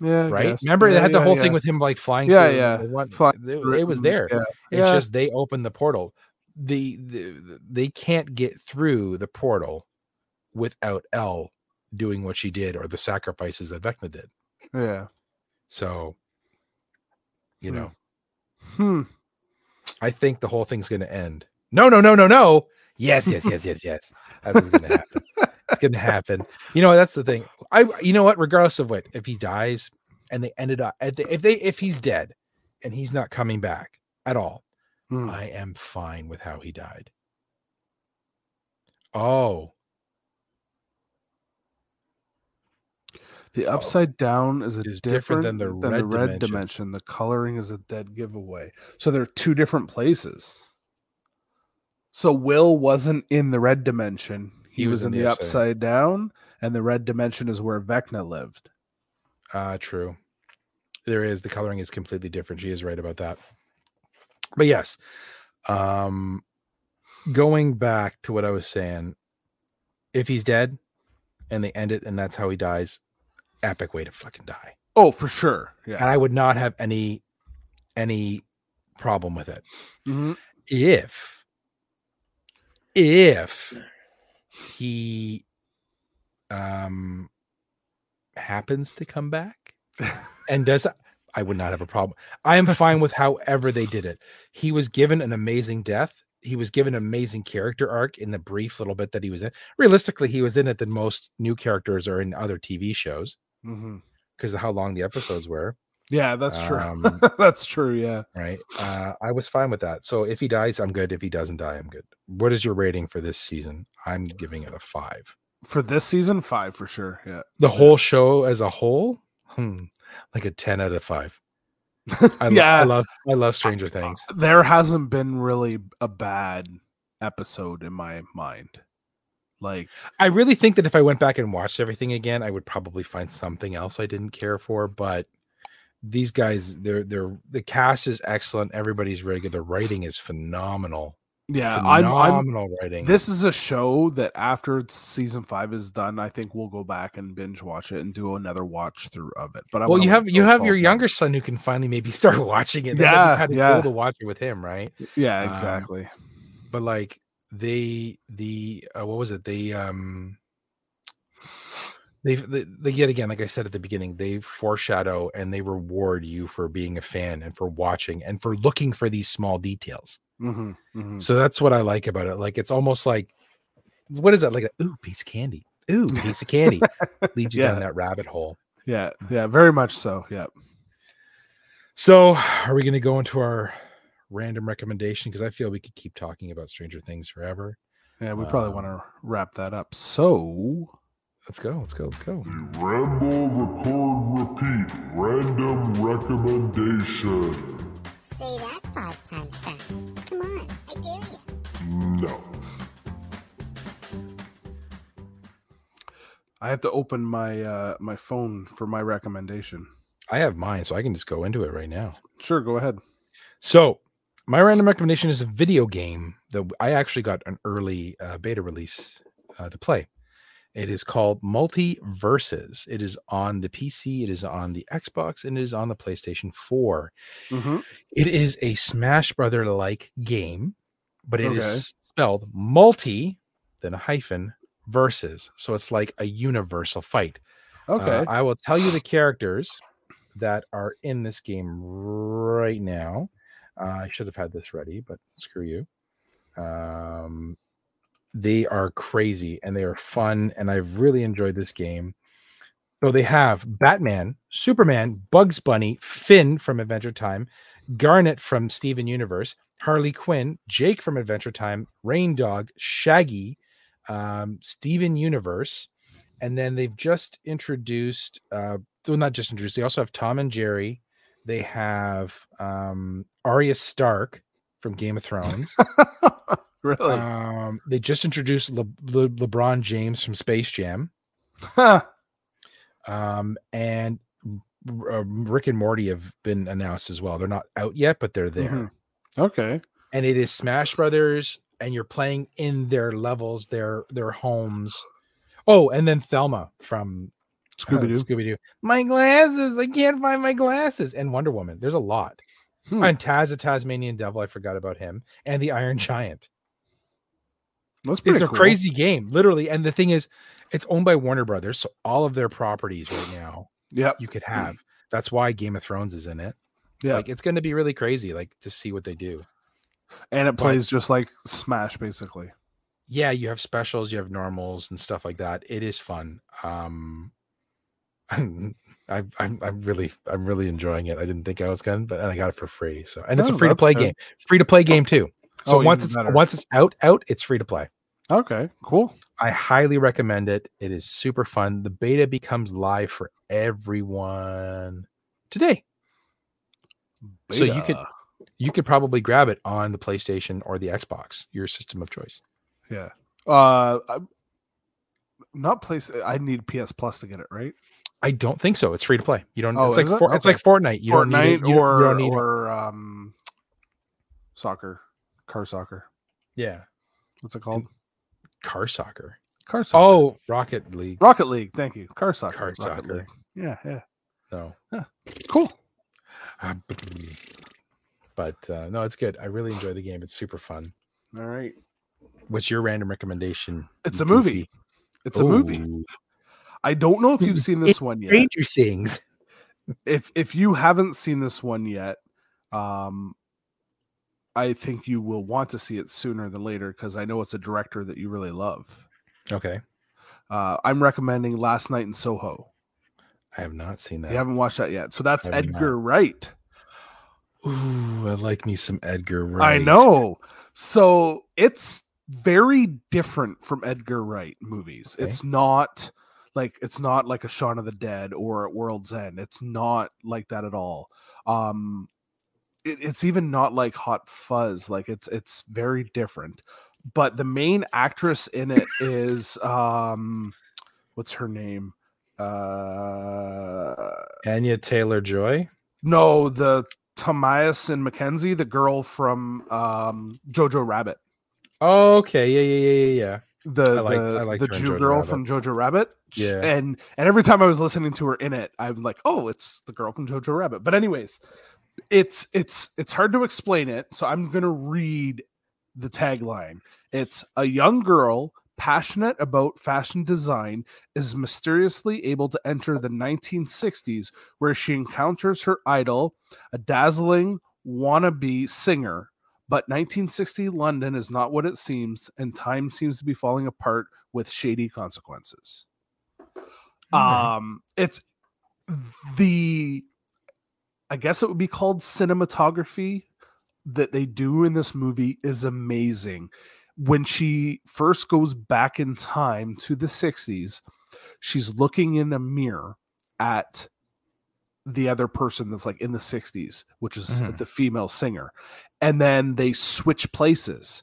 yeah, I Right? guess. Remember, they Yeah, had the yeah, whole yeah. thing with him like flying. Yeah, through yeah. the one- Flying it, it was there. Yeah, It's just they opened the portal. The, the they can't get through the portal without El doing what she did or the sacrifices that Vecna did. yeah. So, you Hmm. know, Hmm. I think the whole thing's going to end. No, no, no, no, no. Yes, yes, yes, yes, yes. That's going to happen. It's going to happen. You know, that's the thing. I, you know what? Regardless of what, if he dies and they ended up, at the, if they, if he's dead and he's not coming back at all, Hmm. I am fine with how he died. Oh, The upside down is a Is different, different than the than red the red dimension. dimension. The coloring is a dead giveaway. So they're two different places. So Will wasn't in the red dimension. He, was, in the, upside. down, and the red dimension is where Vecna lived. uh, true. There is the coloring is completely different. She is right about that. But yes, um, going back to what I was saying, if he's dead and they end it and that's how he dies, epic way to fucking die. Oh, for sure. And I would not have any any problem with it. Mhm. if if he um happens to come back and does I would not have a problem. I am fine with however they did it. He was given an amazing death. He was given an amazing character arc in the brief little bit that he was in. Realistically, he was in it than most new characters are in other TV shows because of how long the episodes were. Yeah, that's true. Um, that's true. Yeah. right? Uh, I was fine with that. So if he dies, I'm good. If he doesn't die, I'm good. What is your rating for this season? I'm giving it a five. For this season, five for sure. Yeah. The whole show as a whole, hmm, like a ten out of five. I, lo- Yeah. I love I love Stranger Things. There hasn't been really a bad episode in my mind. Like, I really think that if I went back and watched everything again, I would probably find something else I didn't care for. But these guys, they're they're the cast is excellent. Everybody's really good. The writing is phenomenal. Yeah, I'm, I'm phenomenal writing. This is a show that after season five is done, I think we'll go back and binge watch it and do another watch through of it. But I well, you have you have your months. younger son who can finally maybe start watching it. Yeah, kind of yeah. cool to watch it with him, right? Yeah, um, exactly. But like they the uh, what was it? They um they, they they yet again, like I said at the beginning, they foreshadow and they reward you for being a fan and for watching and for looking for these small details. Hmm hmm So that's what I like about it. Like it's almost like what is that? Like a ooh piece of candy. Ooh piece of candy leads you Yeah. down that rabbit hole. Yeah, yeah, very much so. Yep. So, are we going to go into our random recommendation? Because I feel we could keep talking about Stranger Things forever. Yeah, we probably Um, want to wrap that up. So, Let's go. Let's go. Let's go. The Ramble Record Repeat Random Recommendation. Say that No. I have to open my uh my phone for my recommendation. I have mine, so I can just go into it right now. Sure, go ahead. So, my random recommendation is a video game that I actually got an early uh, beta release uh, to play. It is called MultiVersus. It is on the PC, it is on the Xbox, and it is on the PlayStation 4. Mm-hmm. It is a Smash Brother like game, but it is Okay. Spelled multi, then a hyphen, versus. So it's like a universal fight. Okay. Uh, I will tell you the characters that are in this game right now. Uh, I should have had this ready, but screw you. Um, they are crazy and they are fun, and I've really enjoyed this game. So they have Batman, Superman, Bugs Bunny, Finn from Adventure Time, Garnet from Steven Universe, Harley Quinn, Jake from Adventure Time, Reindog, Shaggy, um, Steven Universe, and then they've just introduced uh well not just introduced they also have tom and jerry they have um arya stark from game of thrones really? um they just introduced Le- Le- lebron james from space jam Huh. um and uh, rick and morty have been announced as well they're not out yet but they're there Mhm. Okay. and it is smash brothers and you're playing in their levels their their homes oh and then Velma from Scooby Doo. Scooby Doo. My glasses. I can't find my glasses. And Wonder Woman. There's a lot. Hmm. And Taz, the Tasmanian Devil. I forgot about him. And the Iron Giant. That's pretty It's a cool. crazy game, literally. And the thing is, it's owned by Warner Brothers. So all of their properties right now Yep. you could have. That's why Game of Thrones is in it. Yeah. Like it's going to be really crazy, like to see what they do. and it but- plays just like Smash, basically. Yeah, you have specials, you have normals and stuff like that. It is fun. Um, I'm, I'm, I'm really, I'm really enjoying it. I didn't think I was gonna, but and I got it for free. So, and it's Oh, a free to play game, free to play game too. So Oh, once it's better. once it's out, out, it's free to play. Okay. Cool. I highly recommend it. It is super fun. The beta becomes live for everyone today. So you could- You could probably grab it on the PlayStation or the Xbox, your system of choice. Yeah. Uh, I- not place. I need PS Plus to get it right. I don't think so. It's free to play. You don't. Oh, it's like it? For, it's like Fortnite. You don't need Fortnite it. You, don't- or don't need or um, soccer, car soccer. Yeah, What's it called? Car soccer. Car soccer. Oh, Rocket League. Rocket League. Thank you. Car soccer. Car soccer. League. Yeah. Yeah. No, Cool. Ah, but uh, no, it's good. I really enjoy the game. It's super fun. All right. What's your random recommendation? It's a movie. goofy? It's a movie. I don't know if you've seen this one yet. Stranger Things. If if you haven't seen this one yet, um, I think you will want to see it sooner than later because I know it's a director that you really love. Okay, Uh, I'm recommending Last Night in Soho. I have not seen that. You haven't watched that yet, so that's have not. Edgar Wright. Ooh, I like me some Edgar Wright. I know. So it's very different from Edgar Wright movies. Okay. It's not like it's not like a Shaun of the Dead or at World's End. It's not like that at all. Um it, it's even not like Hot Fuzz. Like it's it's very different. But the main actress in it is um what's her name? Uh Anya Taylor Joy. no, the Thomasin McKenzie, the girl from um Jojo Rabbit. Oh, okay. Yeah, yeah, yeah, yeah, yeah. the I like- the, I like the Jew girl Rabbit. from Jojo Rabbit. Yeah. and and every time I was listening to her in it, I'm like, oh, it's the girl from Jojo Rabbit. But anyways, it's it's it's hard to explain it, so I'm gonna read the tagline. It's a young girl passionate about fashion design is mysteriously able to enter the 1960s where she encounters her idol, a dazzling wannabe singer. But 1960 London is not what it seems, and time seems to be falling apart with shady consequences. Alright. Um, it's the I guess it would be called cinematography that they do in this movie is amazing. When she first goes back in time to the 60s, she's looking in a mirror at the other person that's like in the 60s, which is Mhm. the female singer. And then they switch places.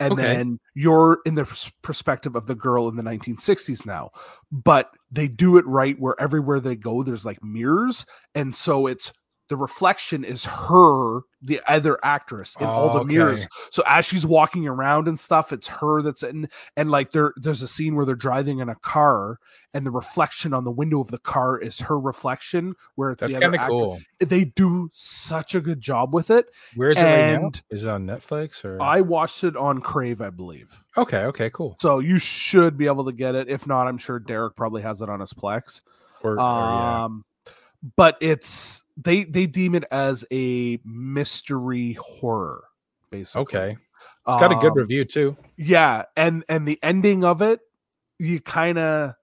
And Okay. then you're in the perspective of the girl in the 1960s now. But they do it right where everywhere they go, there's like mirrors. And so it's the reflection is her, the other actress in all the Okay. mirrors. So as she's walking around and stuff, it's her that's in and like there there's a scene where they're driving in a car and the reflection on the window of the car is her reflection where it's That's kind of cool. They do such a good job with it. Where is it right now? Is it on Netflix or? I watched it on Crave, I believe. okay, okay, cool. So you should be able to get it. If not, I'm sure Derek probably has it on his Plex. Or, or yeah. Um, Um, but it's they they deem it as a mystery horror, basically. Okay, it's got a good Um, review too. Yeah, and and the ending of it, you kind of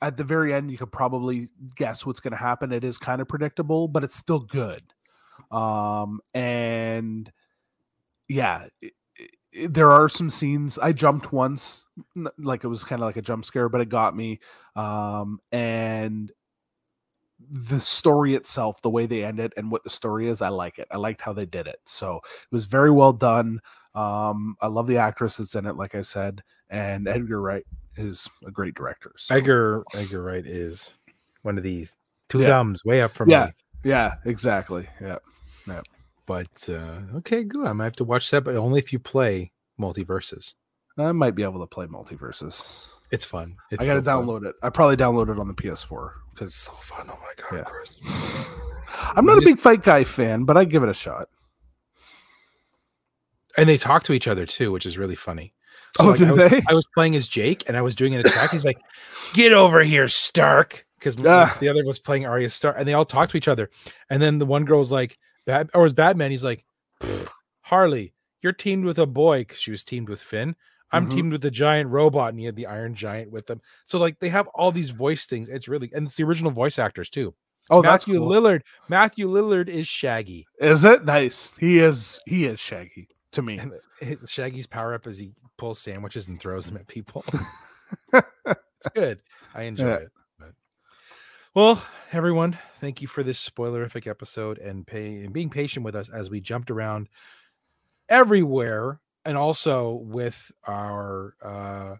at the very end, you could probably guess what's going to happen. It is kind of predictable, but it's still good. Um, and yeah, i- i- there are some scenes. I jumped once, like it was kind of like a jump scare, but it got me. Um, and the story itself, the way they end it, and what the story is, I like it. I liked how they did it. So it was very well done. Um, I love the actress that's in it, like I said, and Edgar Wright is a great director. So, Edgar Edgar Wright is one of these two Yeah. thumbs way up from Yeah. me. yeah, exactly. Yeah, yeah. But uh, okay, good. I might have to watch that, but only if you play MultiVersus. I might be able to play MultiVersus. It's fun. It's I got to so fun. download it. I probably download it on the PS4 because It's so fun. Oh my god, Yeah. Chris. I'm not a big Fight Guy fan, but I give it a shot. And they talk to each other too, which is really funny. Oh, like, do I was, they? I was playing as Jake, and I was doing an attack. He's like, "Get over here, Stark," because Ah. the other was playing Arya Stark, and they all talk to each other. And then the one girl was like, "Bad," or was Batman? He's like, "Harley, you're teamed with a boy because she was teamed with Finn. I'm Mhm. teamed with the giant robot, and he had the Iron Giant with them. So like they have all these voice things. It's really and it's the original voice actors too. Oh, that's Matthew cool. Lillard. Matthew Lillard is Shaggy. Is it nice? He is. He is Shaggy to me. And Shaggy's power up is he pulls sandwiches and throws them at people. it's good. I enjoy Yeah. it. But. Well, everyone, thank you for this spoilerific episode and pay and being patient with us as we jumped around everywhere and also with our uh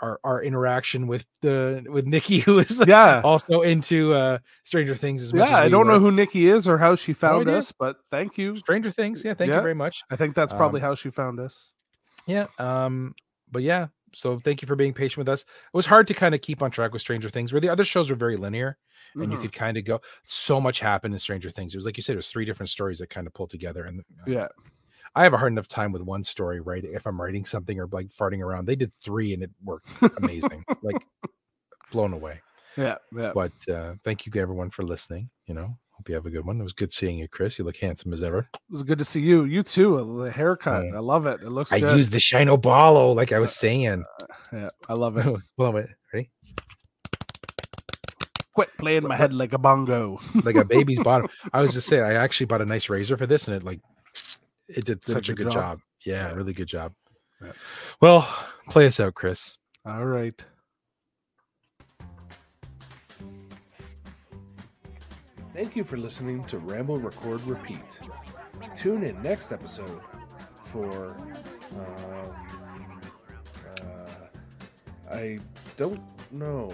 our our interaction with the with Nikki who is Yeah. also into uh Stranger Things as much Yeah, as I don't know who Nikki is or how she found idea. us, but thank you. Stranger Things. Yeah, thank Yeah. you very much. I think that's probably Um, how she found us. Yeah. Um, but yeah, so thank you for being patient with us. It was hard to kind of keep on track with Stranger Things, where the other shows were very linear and you Mhm. could kind of go. So much happened in Stranger Things. It was like you said, it was three different stories that kind of pulled together. And uh, Yeah. I have a hard enough time with one story, right? If I'm writing something or like farting around, they did three and it worked amazing, like blown away. Yeah. Yeah. But uh, thank you everyone for listening. You know, hope you have a good one. It was good seeing you, Chris. You look handsome as ever. It was good to see you. You too. Uh, the haircut. Yeah. I love it. It looks I good. used the Shino Balo, like I uh, was saying. Uh, yeah, I love it. Well, wait, ready? Quit playing my head like a bongo. like a baby's bottom. I was just saying, I actually bought a nice razor for this, and it like it did, such a good good job? job. Yeah, Yeah. really good job. Yeah. Well, play us out, Chris. All right. Thank you for listening to Ramble Record Repeat. Tune in next episode for. Um, uh, I don't know.